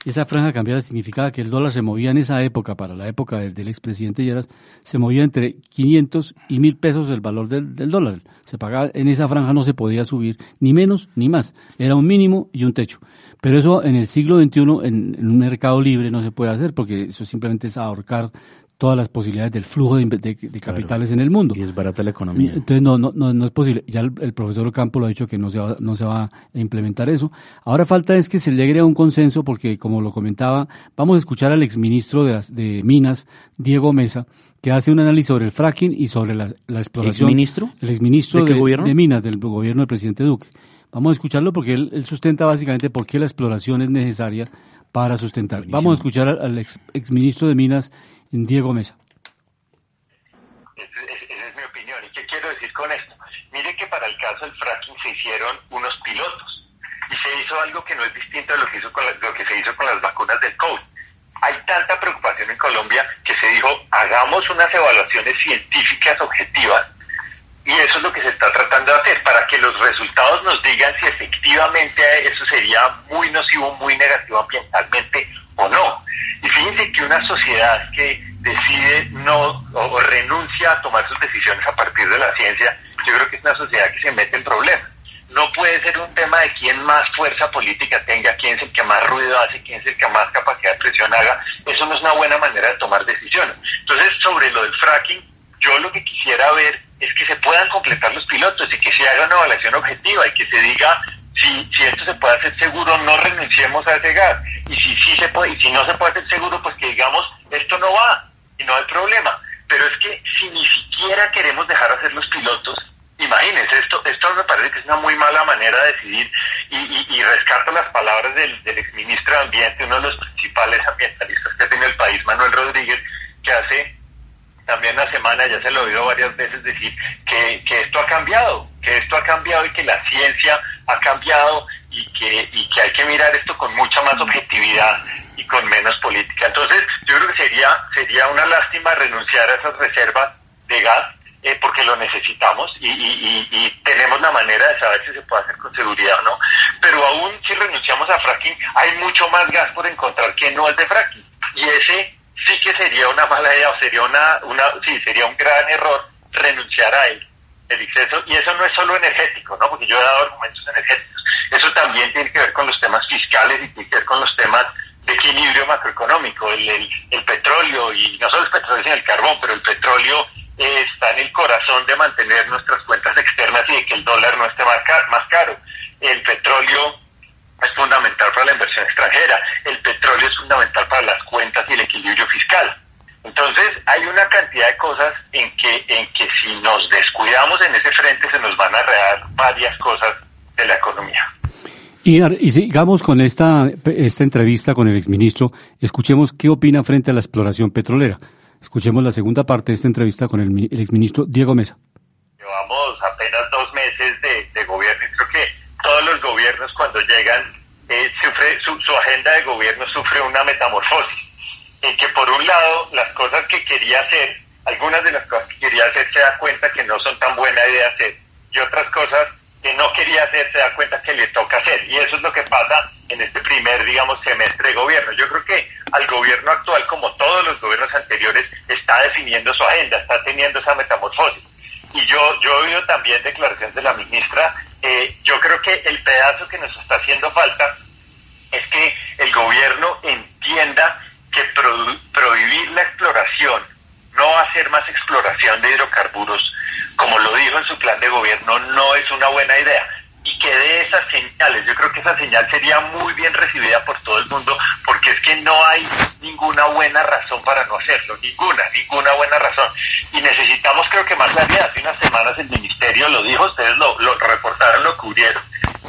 esa franja cambiada significaba que el dólar se movía en esa época, para la época del, expresidente Lleras, se movía entre 500 y 1000 pesos el valor del, dólar. Se pagaba, en esa franja no se podía subir ni menos ni más. Era un mínimo y un techo. Pero eso en el siglo XXI, en, en un mercado libre, no se puede hacer porque eso simplemente es ahorcar todas las posibilidades del flujo de, capitales en el mundo. Y es barata la economía. Entonces no, no, no, es posible. Ya el, profesor Ocampo lo ha dicho que no se, va, no se va a implementar eso. Ahora falta es que se llegue a un consenso porque, como lo comentaba, vamos a escuchar al exministro de, de Minas, Diego Mesa, que hace un análisis sobre el fracking y sobre la, la exploración. ¿Exministro? El exministro ¿De, de, Minas, del gobierno del presidente Duque. Vamos a escucharlo porque él, sustenta básicamente por qué la exploración es necesaria para sustentar. Vamos a escuchar al, al ex, exministro de Minas, Diego Mesa. Esa es, mi opinión. ¿Y qué quiero decir con esto? Mire que para el caso del fracking se hicieron unos pilotos y se hizo algo que no es distinto a lo que, hizo con lo que se hizo con las vacunas del COVID. Hay tanta preocupación en Colombia que se dijo, hagamos unas evaluaciones científicas objetivas y eso es lo que se está tratando de hacer, para que los resultados nos digan si efectivamente eso sería muy nocivo, muy negativo ambientalmente o no. Y fíjense que una sociedad que decide no o, renuncia a tomar sus decisiones a partir de la ciencia, yo creo que es una sociedad que se mete en problemas. No puede ser un tema de quién más fuerza política tenga, quién es el que más ruido hace, quién es el que más capacidad de presión haga. Eso no es una buena manera de tomar decisiones. Entonces, sobre lo del fracking, yo lo que quisiera ver es que se puedan completar los pilotos y que se haga una evaluación objetiva y que se diga si, si esto se puede hacer seguro, no renunciemos a ese gas. Y si sí se puede, y si no se puede hacer seguro, pues que digamos, esto no va y no hay problema. Pero es que si ni siquiera queremos dejar hacer los pilotos, imagínense, esto, esto me parece que es una muy mala manera de decidir y, y, rescato las palabras del, del exministro de Ambiente, uno de los principales ambientalistas que tiene el país, Manuel Rodríguez, que hace también la semana, ya se lo he oído varias veces decir, que, que esto ha cambiado, que esto ha cambiado y que la ciencia ha cambiado y que, y que hay que mirar esto con mucha más objetividad y con menos política. Entonces, yo creo que sería, sería una lástima renunciar a esas reservas de gas eh, porque lo necesitamos y, y, y, tenemos la manera de saber si se puede hacer con seguridad o no. Pero aún si renunciamos a fracking, hay mucho más gas por encontrar que no es de fracking. Y ese sí que sería una mala idea o sería una, una sí, sería un gran error renunciar a él, el exceso, y eso no es solo energético, ¿no? Porque yo he dado argumentos energéticos, eso también tiene que ver con los temas fiscales y tiene que ver con los temas de equilibrio macroeconómico, el, petróleo, y no solo el petróleo, sino el carbón, pero el petróleo eh, está en el corazón de mantener nuestras cuentas externas y de que el dólar no esté más caro. El petróleo es fundamental para la inversión extranjera, el petróleo es fundamental para las cuentas y el equilibrio fiscal. Entonces, hay una cantidad de cosas en que, en que si nos descuidamos en ese frente se nos van a rear varias cosas de la economía. Y, y sigamos con esta, esta entrevista con el exministro, escuchemos qué opina frente a la exploración petrolera. Escuchemos la segunda parte de esta entrevista con el, el exministro Diego Mesa. Llevamos apenas dos meses de, de gobierno y creo que todos los gobiernos cuando llegan, eh, sufre, su, su, agenda de gobierno sufre una metamorfosis, en que por un lado las cosas que quería hacer, algunas de las cosas que quería hacer se da cuenta que no son tan buena idea hacer, y otras cosas que no quería hacer se da cuenta que le toca hacer, y eso es lo que pasa en este primer, digamos, semestre de gobierno. Yo creo que al gobierno actual, como todos los gobiernos anteriores, está definiendo su agenda, está teniendo esa metamorfosis. Y yo, yo he oído también declaraciones de la ministra eh, yo creo que el pedazo que nos está haciendo falta es que el gobierno entienda prohibir la exploración, no hacer más exploración de hidrocarburos, como lo dijo en su plan de gobierno, no es una buena idea. Y que dé esas señales. Yo creo que esa señal sería muy bien recibida por todo el mundo, porque es que no hay ninguna buena razón para no hacerlo, ninguna, ninguna buena razón. Y necesitamos, creo que más claridad. Hace unas semanas el ministerio lo dijo, ustedes lo, lo reportaron, lo cubrieron.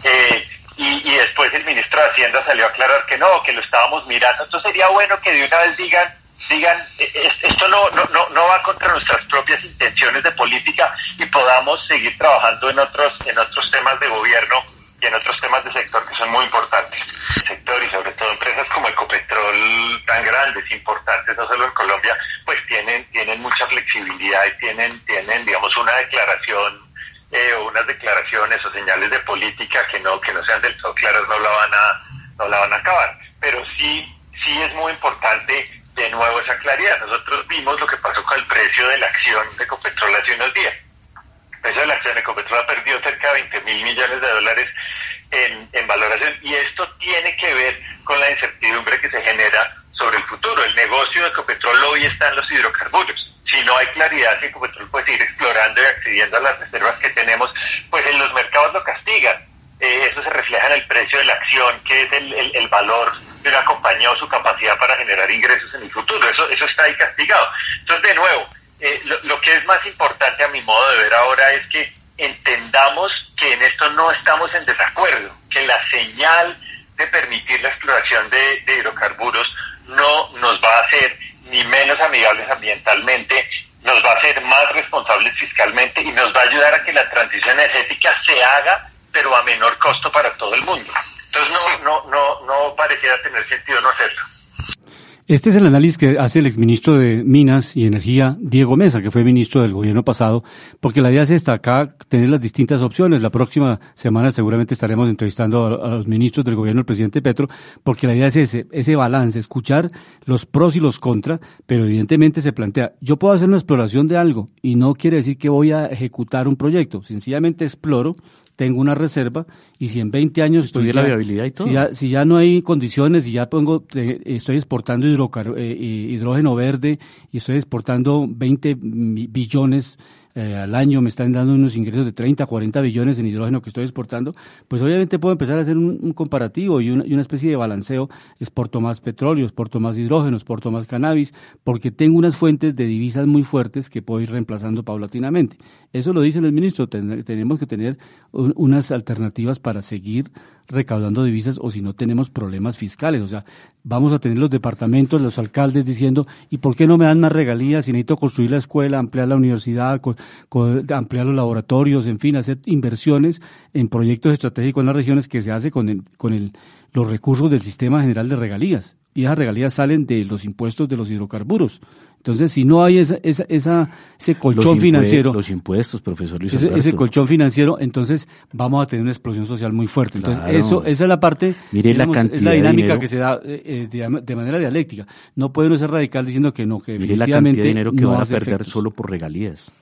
Eh, y, y, después el ministro de Hacienda salió a aclarar que no, que lo estábamos mirando. Entonces sería bueno que de una vez digan, digan, eh, esto no, no, no, no va contra nuestras propias intenciones de política y podamos seguir trabajando en otros, en otros temas de gobierno y en otros temas de sector que son muy importantes. Sector y sobre todo empresas como Ecopetrol tan grandes, importantes, no solo en Colombia, pues tienen, tienen mucha flexibilidad y tienen, tienen, digamos, una declaración eh, o unas declaraciones o señales de política que no, que no sean del todo claras no la van a, no la van a acabar. Pero sí, sí es muy importante de nuevo esa claridad. Nosotros vimos lo que pasó con el precio de la acción de Ecopetrol hace unos días el precio de la acción de Ecopetrol ha perdido cerca de 20 mil millones de dólares en, en, valoración y esto tiene que ver con la incertidumbre que se genera sobre el futuro. El negocio de Ecopetrol hoy está en los hidrocarburos. Si no hay claridad si Ecopetrol puede seguir explorando y accediendo a las reservas que tenemos, pues en los mercados lo castigan. Eh, eso se refleja en el precio de la acción, que es el, el, el, valor de una compañía o su capacidad para generar ingresos en el futuro. Eso, eso está ahí castigado. Entonces, de nuevo, eh, lo, lo, que es más importante a mi modo de ver ahora es que entendamos que en esto no estamos en desacuerdo, que la señal de permitir la exploración de, de hidrocarburos no nos va a hacer ni menos amigables nos va a hacer más responsables fiscalmente y nos va a ayudar a que la transición energética se haga, pero a menor costo para todo el mundo. Entonces no, no, no, no pareciera tener sentido no hacerlo. Este es el análisis que hace el exministro de Minas y Energía, Diego Mesa, que fue ministro del gobierno pasado, porque la idea es esta, acá tener las distintas opciones. La próxima semana seguramente estaremos entrevistando a, los ministros del gobierno del presidente Petro, porque la idea es ese, ese balance, escuchar los pros y los contras, pero evidentemente se plantea, yo puedo hacer una exploración de algo y no quiere decir que voy a ejecutar un proyecto, sencillamente exploro tengo una reserva y si en 20 años estudiar la viabilidad y todo. Si ya, si ya no hay condiciones y ya pongo, estoy exportando hidrocar, eh, hidrógeno verde y estoy exportando 20 billones eh, al año me están dando unos ingresos de 30, 40 billones en hidrógeno que estoy exportando, pues obviamente puedo empezar a hacer un, comparativo y una, especie de balanceo, exporto más petróleo, exporto más hidrógeno, exporto más cannabis, porque tengo unas fuentes de divisas muy fuertes que puedo ir reemplazando paulatinamente. Eso lo dice el ministro, tenemos que tener unas alternativas para seguir recaudando divisas o si no tenemos problemas fiscales. O sea, vamos a tener los departamentos, los alcaldes diciendo, ¿y por qué no me dan más regalías si necesito construir la escuela, ampliar la universidad, ampliar los laboratorios, en fin, hacer inversiones en proyectos estratégicos en las regiones que se hace con, con el, los recursos del sistema general de regalías? Y esas regalías salen de los impuestos de los hidrocarburos. Entonces, si no hay esa, esa, ese colchón financiero. Los impuestos, profesor Luis ese, ese, colchón financiero, entonces vamos a tener una explosión social muy fuerte. Entonces, eso, esa es la parte. Mire la cantidad es la dinámica que se da eh, eh, de, manera dialéctica. No puede uno ser radical diciendo que no, que Mire la cantidad de dinero que van a perder solo por regalías.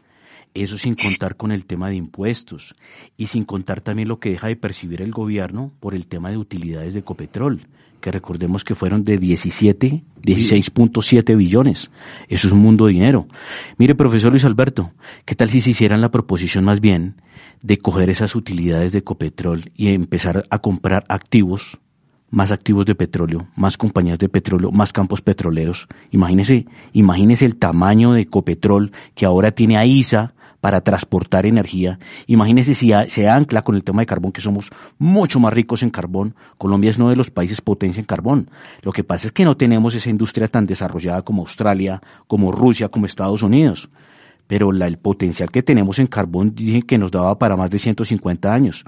Eso sin contar con el tema de impuestos y sin contar también lo que deja de percibir el gobierno por el tema de utilidades de Copetrol que recordemos que fueron de 17, 16.7 billones. Eso es un mundo de dinero. Mire, profesor Luis Alberto, ¿qué tal si se hicieran la proposición más bien de coger esas utilidades de Copetrol y empezar a comprar activos, más activos de petróleo, más compañías de petróleo, más campos petroleros? Imagínese, imagínese el tamaño de Copetrol que ahora tiene a ISA, para transportar energía. Imagínense si se ancla con el tema de carbón, que somos mucho más ricos en carbón. Colombia es uno de los países potencia en carbón. Lo que pasa es que no tenemos esa industria tan desarrollada como Australia, como Rusia, como Estados Unidos. Pero el potencial que tenemos en carbón dicen que nos daba para más de 150 años.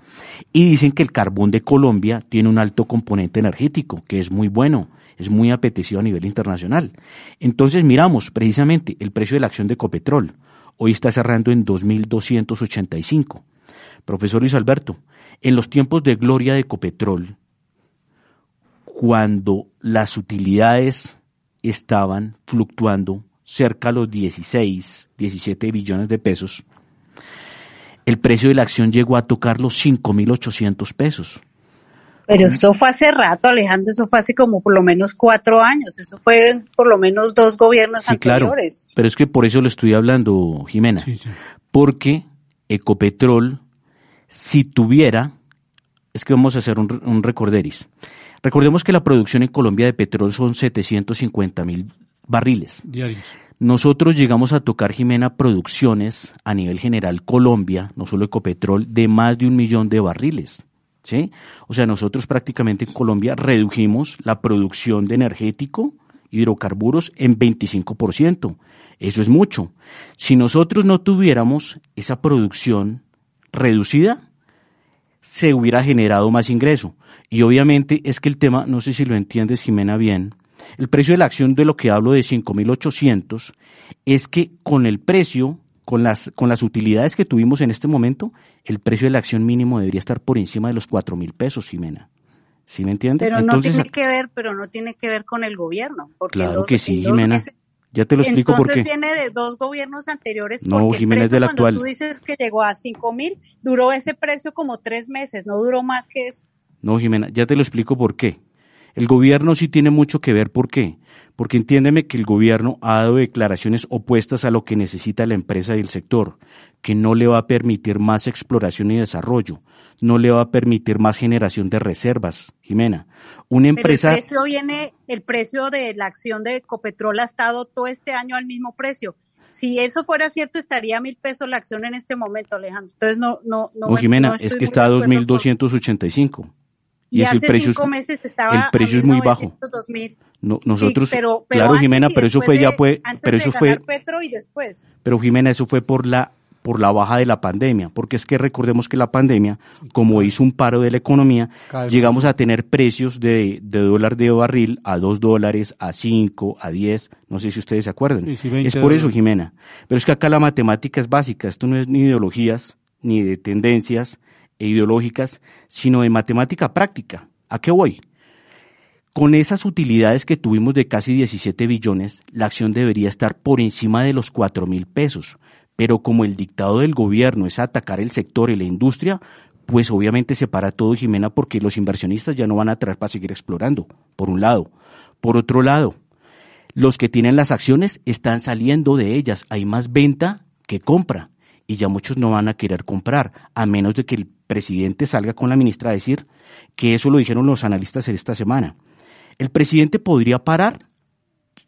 Y dicen que el carbón de Colombia tiene un alto componente energético, que es muy bueno es muy apetecido a nivel internacional. Entonces miramos precisamente el precio de la acción de Copetrol hoy está cerrando en 2.285. Profesor Luis Alberto, en los tiempos de gloria de Copetrol, cuando las utilidades estaban fluctuando cerca a los 16, 17 billones de pesos, el precio de la acción llegó a tocar los 5.800 pesos. Pero eso fue hace rato, Alejandro, eso fue hace como por lo menos cuatro años, eso fue por lo menos dos gobiernos sí, anteriores. Claro, pero es que por eso lo estoy hablando, Jimena, porque Ecopetrol, si tuviera, es que vamos a hacer un, un recorderis. Recordemos que la producción en Colombia de petróleo son 750 mil barriles. Diarios. Nosotros llegamos a tocar, Jimena, producciones a nivel general Colombia, no solo Ecopetrol, de más de un millón de barriles. O sea, nosotros prácticamente en Colombia redujimos la producción de energético, hidrocarburos, en 25%. Eso es mucho. Si nosotros no tuviéramos esa producción reducida, se hubiera generado más ingreso. Y obviamente es que el tema, no sé si lo entiendes, Jimena, bien, el precio de la acción de lo que hablo de 5.800 es que con el precio con las, con las utilidades que tuvimos en este momento, el precio de la acción mínimo debería estar por encima de los cuatro mil pesos, Jimena. ¿Sí me entiendes? Pero no tiene que ver, pero no tiene que ver con el gobierno. Porque claro que sí, Jimena. ya te lo explico por qué. viene de dos gobiernos anteriores. No, Jiménez del actual. Tú dices que llegó a cinco mil, duró ese precio como tres meses, no duró más que eso. No, Jimena, ya te lo explico por qué. El gobierno sí tiene mucho que ver por qué porque entiéndeme que el gobierno ha dado declaraciones opuestas a lo que necesita la empresa y el sector, que no le va a permitir más exploración y desarrollo, no le va a permitir más generación de reservas, Jimena. Una empresa. el precio viene, el precio de la acción de Ecopetrol ha estado todo este año al mismo precio. Si eso fuera cierto, estaría a mil pesos la acción en este momento, Alejandro. Entonces no, no, no. Jimena, es que está a 2.285. Y, hace cinco meses estaba el precio es muy bajo. No, nosotros, claro, Jimena, pero eso fue ya fue, pero eso fue, Petro y después. Pero Jimena, eso fue por la por la baja de la pandemia, porque es que recordemos que la pandemia, como hizo un paro de la economía, llegamos a tener precios de, dólar de barril a 2 dólares, a 5, a 10, no sé si ustedes se acuerdan. es por eso, Jimena. Pero es que acá la matemática es básica, esto no es ni ideologías, ni de tendencias ideológicas, sino de matemática práctica. ¿A qué voy? Con esas utilidades que tuvimos de casi 17 billones, la acción debería estar por encima de los 4 mil pesos. Pero como el dictado del gobierno es atacar el sector y la industria, pues obviamente se para todo, Jimena, porque los inversionistas ya no van a traer para seguir explorando, por un lado. Por otro lado, los que tienen las acciones están saliendo de ellas. Hay más venta que compra. Y ya muchos no van a querer comprar, a menos de que el presidente salga con la ministra a decir que eso lo dijeron los analistas esta semana el presidente podría parar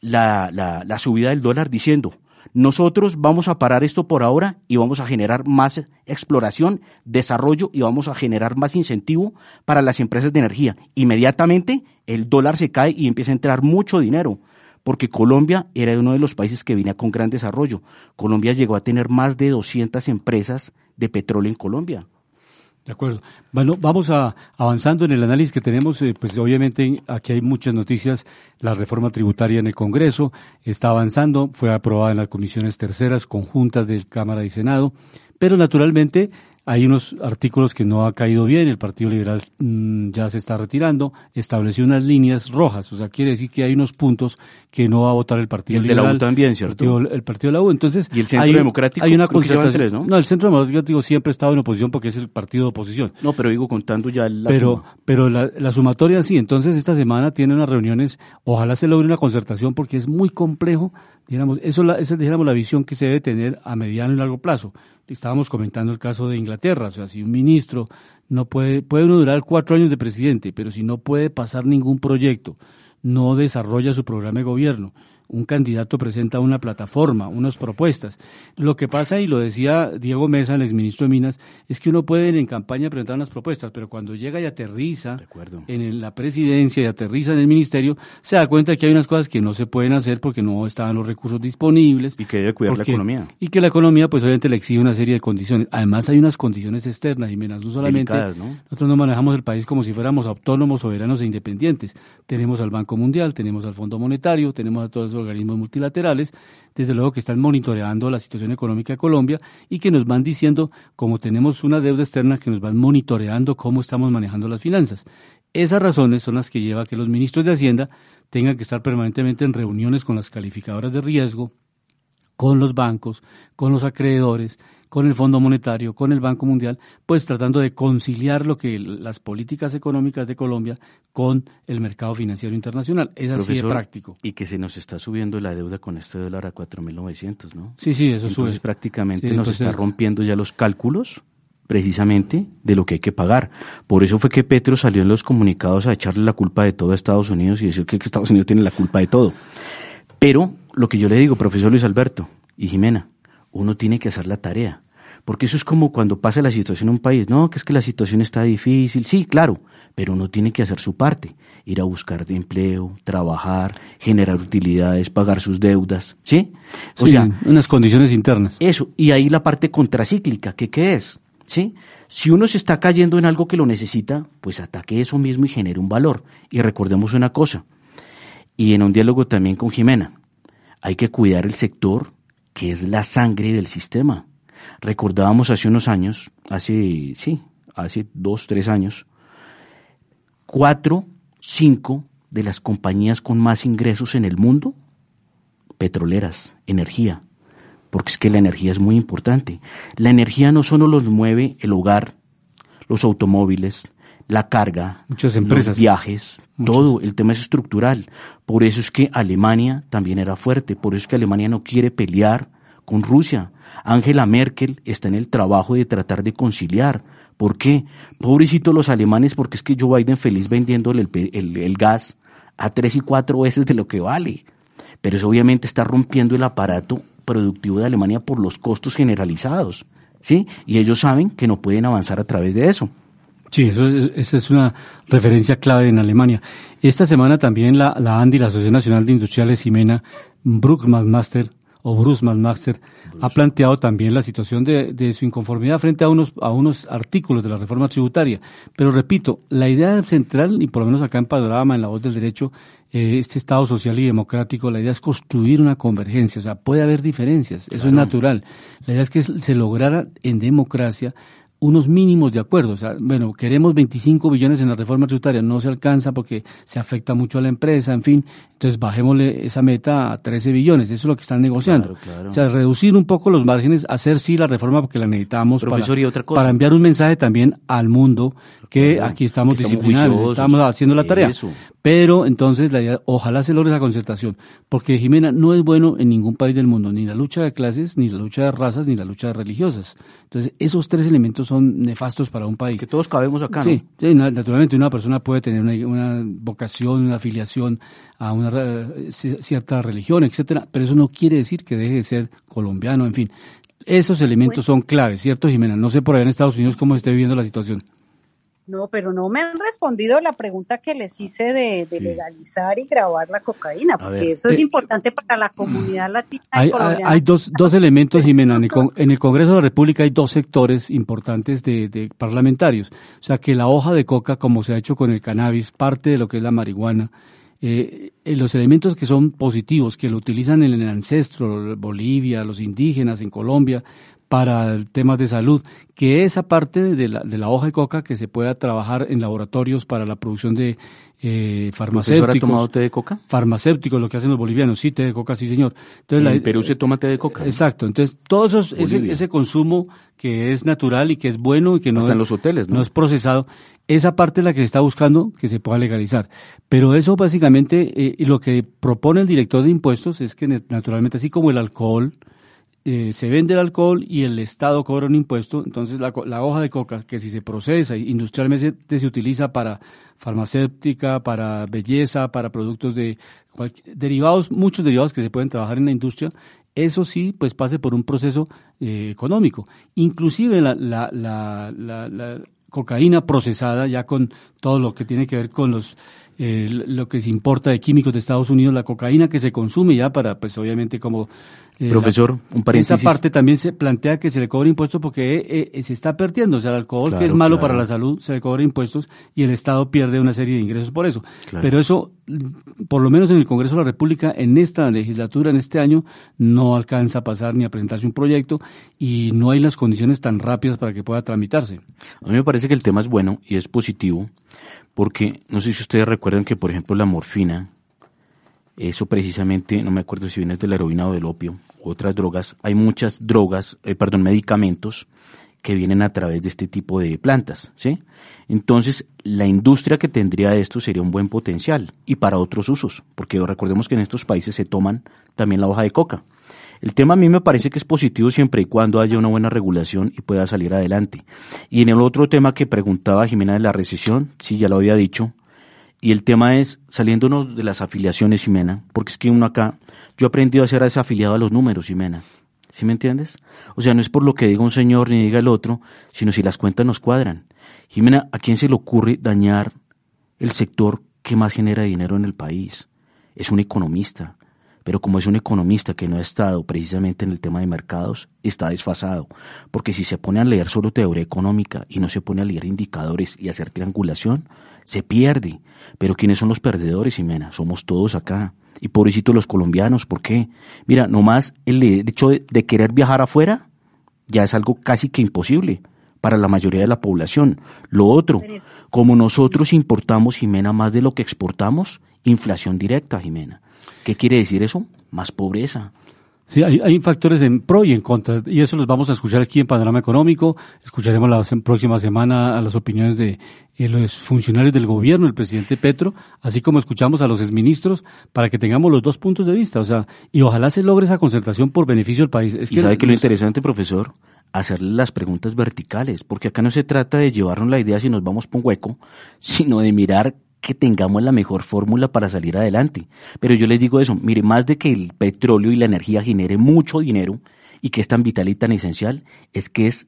la, la, subida del dólar diciendo, nosotros vamos a parar esto por ahora y vamos a generar más exploración, desarrollo y vamos a generar más incentivo para las empresas de energía. Inmediatamente el dólar se cae y empieza a entrar mucho dinero, porque Colombia era uno de los países que venía con gran desarrollo. Colombia llegó a tener más de 200 empresas de petróleo en Colombia. De acuerdo. Bueno, vamos a, avanzando en el análisis que tenemos. Eh, pues obviamente aquí hay muchas noticias. La reforma tributaria en el Congreso está avanzando, fue aprobada en las comisiones terceras conjuntas de Cámara y Senado, pero naturalmente hay unos artículos que no ha caído bien, el Partido Liberal mm, ya se está retirando, estableció unas líneas rojas, o sea, quiere decir que hay unos puntos que no va a votar el Partido el Liberal. de la U también, ¿cierto? El partido, de la U. Entonces, ¿Y el Centro Democrático? Hay una concertación. ¿no? el Centro Democrático siempre ha estado en oposición porque es el partido de oposición. No, pero digo contando ya la Pero, pero la, la sumatoria sí, entonces esta semana tiene unas reuniones, ojalá se logre una concertación porque es muy complejo Dijéramos, eso esa es dijéramos, la visión que se debe tener a mediano y largo plazo. Estábamos comentando el caso de Inglaterra, o sea, si un ministro no puede, puede uno durar cuatro años de presidente, pero si no puede pasar ningún proyecto, no desarrolla su programa de gobierno, un candidato presenta una plataforma, unas propuestas. Lo que pasa, y lo decía Diego Mesa, el exministro de Minas, es que uno puede en campaña presentar unas propuestas, pero cuando llega y aterriza en la presidencia y aterriza en el ministerio, se da cuenta que hay unas cosas que no se pueden hacer porque no estaban los recursos disponibles. Y que debe cuidar la economía. Y que la economía, pues obviamente le exige una serie de condiciones. Además, hay unas condiciones externas, y menos, no solamente nosotros no manejamos el país como si fuéramos autónomos, soberanos e independientes. Tenemos al Banco Mundial, tenemos al Fondo Monetario, tenemos a todos esos organismos multilaterales, desde luego que están monitoreando la situación económica de Colombia y que nos van diciendo, como tenemos una deuda externa, que nos van monitoreando cómo estamos manejando las finanzas. Esas razones son las que llevan a que los ministros de Hacienda tengan que estar permanentemente en reuniones con las calificadoras de riesgo, con los bancos, con los acreedores, con el Fondo Monetario, con el Banco Mundial, pues tratando de conciliar lo que las políticas económicas de Colombia con el mercado financiero internacional. Es así de práctico. Y que se nos está subiendo la deuda con este dólar a 4.900, ¿no? Sí, sí, eso Entonces prácticamente nos está rompiendo ya los cálculos precisamente de lo que hay que pagar. Por eso fue que Petro salió en los comunicados a echarle la culpa de todo a Estados Unidos y decir que Estados Unidos tiene la culpa de todo. Pero lo que yo le digo, profesor Luis Alberto y Jimena, uno tiene que hacer la tarea. Porque eso es como cuando pasa la situación en un país. No, que es que la situación está difícil. Sí, claro, pero uno tiene que hacer su parte. Ir a buscar de empleo, trabajar, generar utilidades, pagar sus deudas. ¿Sí? O sea, unas condiciones internas. Eso. Y ahí la parte contracíclica, ¿qué, qué es? ¿Sí? Si uno se está cayendo en algo que lo necesita, pues ataque eso mismo y genere un valor. Y recordemos una cosa, y en un diálogo también con Jimena, hay que cuidar el sector que es la sangre del sistema. Recordábamos hace unos años, hace, sí, hace dos, tres años, cuatro, cinco de las compañías con más ingresos en el mundo, petroleras, energía, porque es que la energía es muy importante. La energía no solo los mueve el hogar, los automóviles, la carga, Muchas empresas. los viajes, todo, el tema es estructural. Por eso es que Alemania también era fuerte, por eso es que Alemania no quiere pelear con Rusia. Angela Merkel está en el trabajo de tratar de conciliar. ¿Por qué? Pobrecito los alemanes, porque es que Joe Biden feliz vendiéndole el, el gas a tres y cuatro veces de lo que vale. Pero eso obviamente está rompiendo el aparato productivo de Alemania por los costos generalizados. ¿sí? Y ellos saben que no pueden avanzar a través de eso. Sí, eso, esa es una referencia clave en Alemania. Esta semana también la, la ANDI, la Asociación Nacional de Industriales Jimena, Brook Master, o Bruce McMaster, ha planteado también la situación de, de, su inconformidad frente a unos, a unos artículos de la reforma tributaria. Pero repito, la idea central, y por lo menos acá en Panorama, en la voz del derecho, eh, este Estado social y democrático, la idea es construir una convergencia, o sea, puede haber diferencias, eso es natural. La idea es que se lograra en democracia unos mínimos de acuerdo. O sea, bueno, queremos 25 billones en la reforma tributaria, no se alcanza porque se afecta mucho a la empresa, en fin. Entonces bajémosle esa meta a 13 billones, eso es lo que están negociando. O sea, reducir un poco los márgenes, hacer sí la reforma porque la necesitamos para, para, enviar un mensaje también al mundo que aquí estamos, disciplinados, estamos haciendo la tarea. Pero entonces, la ojalá se logre esa concertación, porque Jimena no es bueno en ningún país del mundo, ni la lucha de clases, ni la lucha de razas, ni la lucha de religiosas. Entonces, esos tres elementos son nefastos para un país. Que todos cabemos acá, Sí, naturalmente una persona puede tener una, vocación, una afiliación a una cierta religión, etcétera, pero eso no quiere decir que deje de ser colombiano, en fin. Esos elementos son claves, ¿cierto, Jimena? No sé por allá en Estados Unidos cómo esté viviendo la situación. No, pero no me han respondido la pregunta que les hice de, legalizar y grabar la cocaína, porque eso es eh, importante para la comunidad latina. Hay, hay dos, dos elementos, Jimena. En el, Congreso de la República hay dos sectores importantes de, parlamentarios. O sea, que la hoja de coca, como se ha hecho con el cannabis, parte de lo que es la marihuana, eh, eh, los elementos que son positivos, que lo utilizan en el ancestro, Bolivia, los indígenas en Colombia, para temas de salud, que esa parte de la, de la hoja de coca que se pueda trabajar en laboratorios para la producción de eh, farmacéuticos. ¿Ha tomado té de coca? Farmacéuticos, lo que hacen los bolivianos, sí, té de coca, sí señor. Entonces, en Perú se toma té de coca. Exacto, entonces todo eso, ese, ese, consumo que es natural y que es bueno y que no, en los hoteles, ¿no? no es procesado, esa parte es la que se está buscando que se pueda legalizar. Pero eso básicamente, eh, y lo que propone el director de impuestos es que naturalmente así como el alcohol, eh, se vende el alcohol y el Estado cobra un impuesto, entonces la, la, hoja de coca, que si se procesa industrialmente se utiliza para farmacéutica, para belleza, para productos de derivados, muchos derivados que se pueden trabajar en la industria, eso sí, pues pase por un proceso eh, económico. Inclusive la, la, la, cocaína procesada, ya con todo lo que tiene que ver con los eh, lo que se importa de químicos de Estados Unidos, la cocaína que se consume ya para, pues obviamente como Profesor, un paréntesis. Esa parte también se plantea que se le cobre impuestos porque eh, eh, se está perdiendo. O sea, el alcohol, que es malo para la salud, se le cobra impuestos y el Estado pierde una serie de ingresos por eso. Pero eso, por lo menos en el Congreso de la República, en esta legislatura, en este año, no alcanza a pasar ni a presentarse un proyecto y no hay las condiciones tan rápidas para que pueda tramitarse. A mí me parece que el tema es bueno y es positivo porque no sé si ustedes recuerdan que, por ejemplo, la morfina, eso precisamente, no me acuerdo si viene de la heroína o del opio, otras drogas, hay muchas drogas, eh, perdón, medicamentos que vienen a través de este tipo de plantas, ¿sí? Entonces, la industria que tendría esto sería un buen potencial y para otros usos, porque recordemos que en estos países se toman también la hoja de coca. El tema a mí me parece que es positivo siempre y cuando haya una buena regulación y pueda salir adelante. Y en el otro tema que preguntaba Jimena de la recesión, sí, ya lo había dicho, y el tema es, saliéndonos de las afiliaciones, Jimena, porque es que uno acá, yo he aprendido a ser afiliado a los números, Jimena. ¿Sí me entiendes? O sea, no es por lo que diga un señor ni diga el otro, sino si las cuentas nos cuadran. Jimena, ¿a quién se le ocurre dañar el sector que más genera dinero en el país? Es un economista. Pero como es un economista que no ha estado precisamente en el tema de mercados, está desfasado. Porque si se pone a leer solo teoría económica y no se pone a leer indicadores y hacer triangulación, se pierde. Pero ¿quiénes son los perdedores, Jimena? Somos todos acá. Y pobrecitos los colombianos, ¿por qué? Mira, nomás el hecho de, de querer viajar afuera ya es algo casi que imposible para la mayoría de la población. Lo otro, como nosotros importamos, Jimena, más de lo que exportamos, inflación directa, Jimena. ¿Qué quiere decir eso? Más pobreza, Sí, hay, factores en pro y en contra, y eso los vamos a escuchar aquí en Panorama Económico. Escucharemos la próxima semana a las opiniones de eh, los funcionarios del gobierno, el presidente Petro, así como escuchamos a los exministros, para que tengamos los dos puntos de vista. O sea, y ojalá se logre esa concertación por beneficio del país. Es y sabe que lo interesante, profesor, hacerle las preguntas verticales, porque acá no se trata de llevarnos la idea si nos vamos por un hueco, sino de mirar que tengamos la mejor fórmula para salir adelante. Pero yo les digo eso, mire, más de que el petróleo y la energía genere mucho dinero y que es tan vital y tan esencial, es que es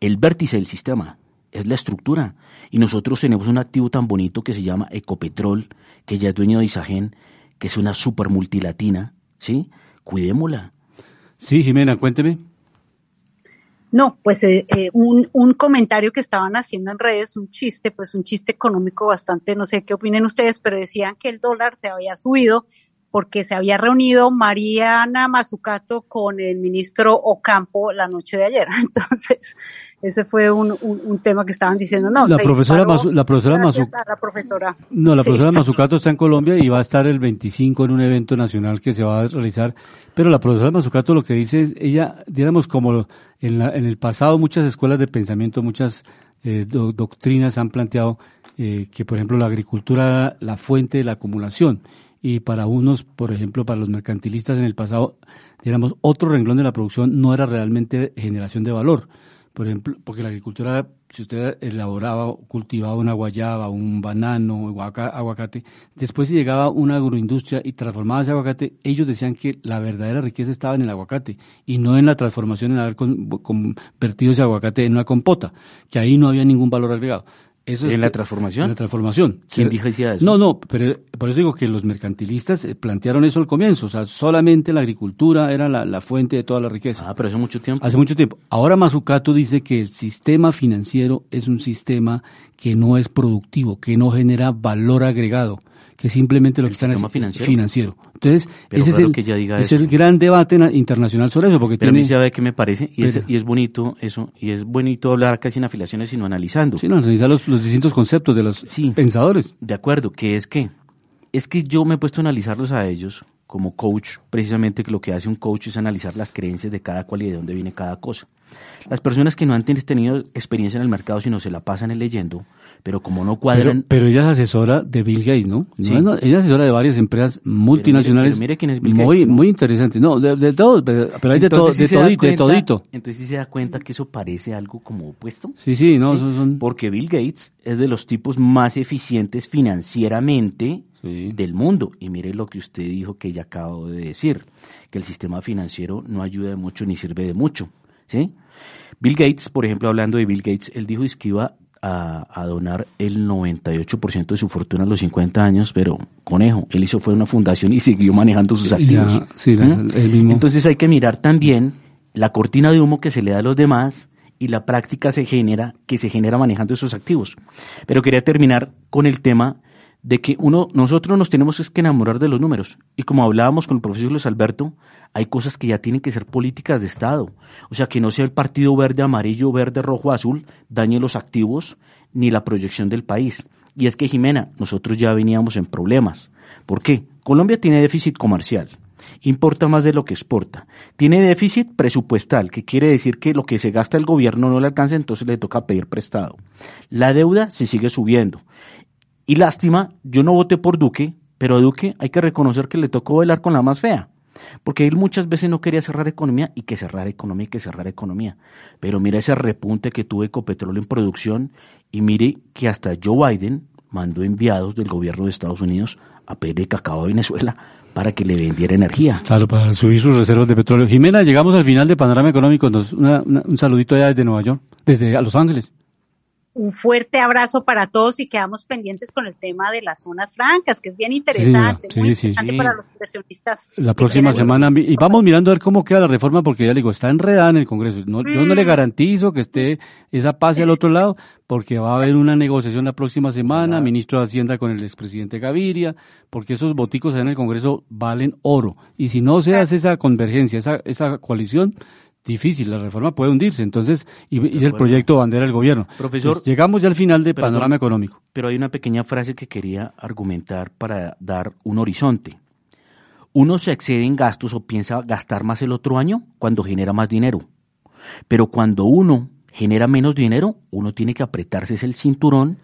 el vértice del sistema, es la estructura. Y nosotros tenemos un activo tan bonito que se llama Ecopetrol, que ya es dueño de Isagen, que es una super multilatina, ¿sí? Cuidémosla. Sí, Jimena, cuénteme. No, pues eh, eh, un, un, comentario que estaban haciendo en redes, un chiste, pues un chiste económico bastante, no sé qué opinen ustedes, pero decían que el dólar se había subido porque se había reunido Mariana Mazzucato con el ministro Ocampo la noche de ayer. [laughs] Entonces, ese fue un, un, tema que estaban diciendo. No, la profesora, la profesora Mazzucato. La profesora. No, la profesora [laughs] Mazzucato está en Colombia y va a estar el 25 en un evento nacional que se va a realizar. Pero la profesora Mazzucato lo que dice es, ella, digamos, como en, la, en el pasado muchas escuelas de pensamiento, muchas eh, doctrinas han planteado eh, que, por ejemplo, la agricultura era la fuente de la acumulación y para unos, por ejemplo, para los mercantilistas en el pasado, digamos, otro renglón de la producción no era realmente generación de valor. Por ejemplo, porque la agricultura, si usted elaboraba, cultivaba una guayaba, un banano, aguacate, después si llegaba una agroindustria y transformaba ese aguacate, ellos decían que la verdadera riqueza estaba en el aguacate y no en la transformación, en haber convertido ese aguacate en una compota, que ahí no había ningún valor agregado. Eso ¿En la transformación? En la transformación. ¿Quién dijo eso? No, no, pero por eso digo que los mercantilistas eh, plantearon eso al comienzo. O sea, solamente la agricultura era la, fuente de toda la riqueza. Ah, pero hace mucho tiempo. Hace mucho tiempo. Ahora Mazzucato dice que el sistema financiero es un sistema que no es productivo, que no genera valor agregado simplemente lo que están es financiero. financiero. Entonces, ese es, el, que es el, gran debate internacional sobre eso. Porque Pero tiene, a mí sabe qué me parece, y, es, y es bonito eso, y es bonito hablar casi sin afiliaciones, sino analizando. Sí, no, analizar los, los distintos conceptos de los pensadores. De acuerdo, que es que, es que yo me he puesto a analizarlos a ellos como coach, precisamente que lo que hace un coach es analizar las creencias de cada cual y de dónde viene cada cosa. Las personas que no han tenido experiencia en el mercado, sino se la pasan leyendo, pero como no cuadran... Pero, ella es asesora de Bill Gates, ¿no? Sí. ella es asesora de varias empresas multinacionales. mire, quién es Bill muy, Gates, Muy interesante. No, de, todo, pero, hay de, todo, de, todito, de todito. Entonces sí se da cuenta que eso parece algo como opuesto. Sí, sí, no, Son... Porque Bill Gates es de los tipos más eficientes financieramente del mundo. Y mire lo que usted dijo que ya acabo de decir, que el sistema financiero no ayuda de mucho ni sirve de mucho. ¿sí? Bill Gates, por ejemplo, hablando de Bill Gates, él dijo que iba a, donar el 98% de su fortuna a los 50 años, pero conejo, él hizo fue una fundación y siguió manejando sus activos. ¿Mm? Entonces hay que mirar también la cortina de humo que se le da a los demás y la práctica se genera, que se genera manejando esos activos. Pero quería terminar con el tema de que uno, nosotros nos tenemos que enamorar de los números. Y como hablábamos con el profesor Luis Alberto, hay cosas que ya tienen que ser políticas de Estado. O sea, que no sea el partido verde, amarillo, verde, rojo, azul, dañe los activos ni la proyección del país. Y es que, Jimena, nosotros ya veníamos en problemas. ¿Por qué? Colombia tiene déficit comercial. Importa más de lo que exporta. Tiene déficit presupuestal, que quiere decir que lo que se gasta el gobierno no le alcanza, entonces le toca pedir prestado. La deuda se sigue subiendo. Y lástima, yo no voté por Duque, pero a Duque hay que reconocer que le tocó bailar con la más fea. Porque él muchas veces no quería cerrar economía y que cerrar economía y que cerrar economía. Pero mira ese repunte que tuvo Ecopetrol en producción y mire que hasta Joe Biden mandó enviados del gobierno de Estados Unidos a pedir cacao a Venezuela para que le vendiera energía. Claro, para subir sus reservas de petróleo. Jimena, llegamos al final de Panorama Económico. un saludito allá desde Nueva York, desde Los Ángeles un fuerte abrazo para todos y quedamos pendientes con el tema de las zonas francas, que es bien interesante, muy interesante para los inversionistas. La próxima semana, y vamos mirando a ver cómo queda la reforma, porque ya le digo, está enredada en el Congreso. No, Yo no le mm. garantizo que esté esa pase al otro lado, porque va a haber una negociación la próxima semana, ministro de Hacienda con el expresidente Gaviria, porque esos boticos en el Congreso valen oro. Y si no se hace esa convergencia, esa, esa coalición, difícil, la reforma puede hundirse, entonces, y, el proyecto bandera del gobierno. Profesor, llegamos ya al final del panorama económico. Pero hay una pequeña frase que quería argumentar para dar un horizonte. Uno se excede en gastos o piensa gastar más el otro año cuando genera más dinero. Pero cuando uno genera menos dinero, uno tiene que apretarse el cinturón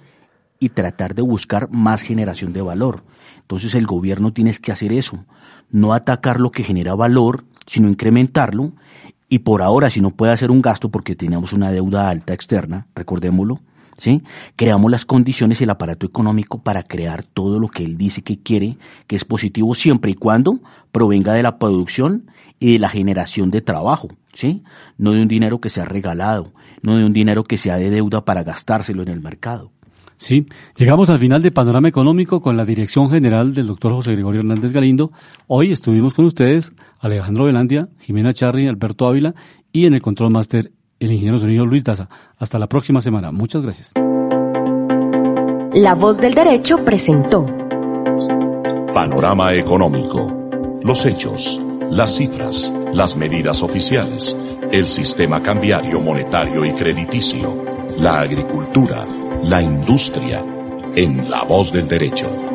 y tratar de buscar más generación de valor. Entonces el gobierno tiene que hacer eso, no atacar lo que genera valor, sino incrementarlo y por ahora, si no puede hacer un gasto porque tenemos una deuda alta externa, recordémoslo, ¿sí? Creamos las condiciones y el aparato económico para crear todo lo que él dice que quiere, que es positivo siempre y cuando provenga de la producción y de la generación de trabajo, ¿sí? No de un dinero que sea regalado, no de un dinero que sea de deuda para gastárselo en el mercado. Sí, llegamos al final de Panorama Económico con la dirección general del doctor José Gregorio Hernández Galindo. Hoy estuvimos con ustedes Alejandro Velandia, Jimena Charri, Alberto Ávila y en el control máster el ingeniero sonido Luis Daza. Hasta la próxima semana. Muchas gracias. La voz del derecho presentó Panorama Económico. Los hechos, las cifras, las medidas oficiales, el sistema cambiario monetario y crediticio, la agricultura la industria en la voz del derecho.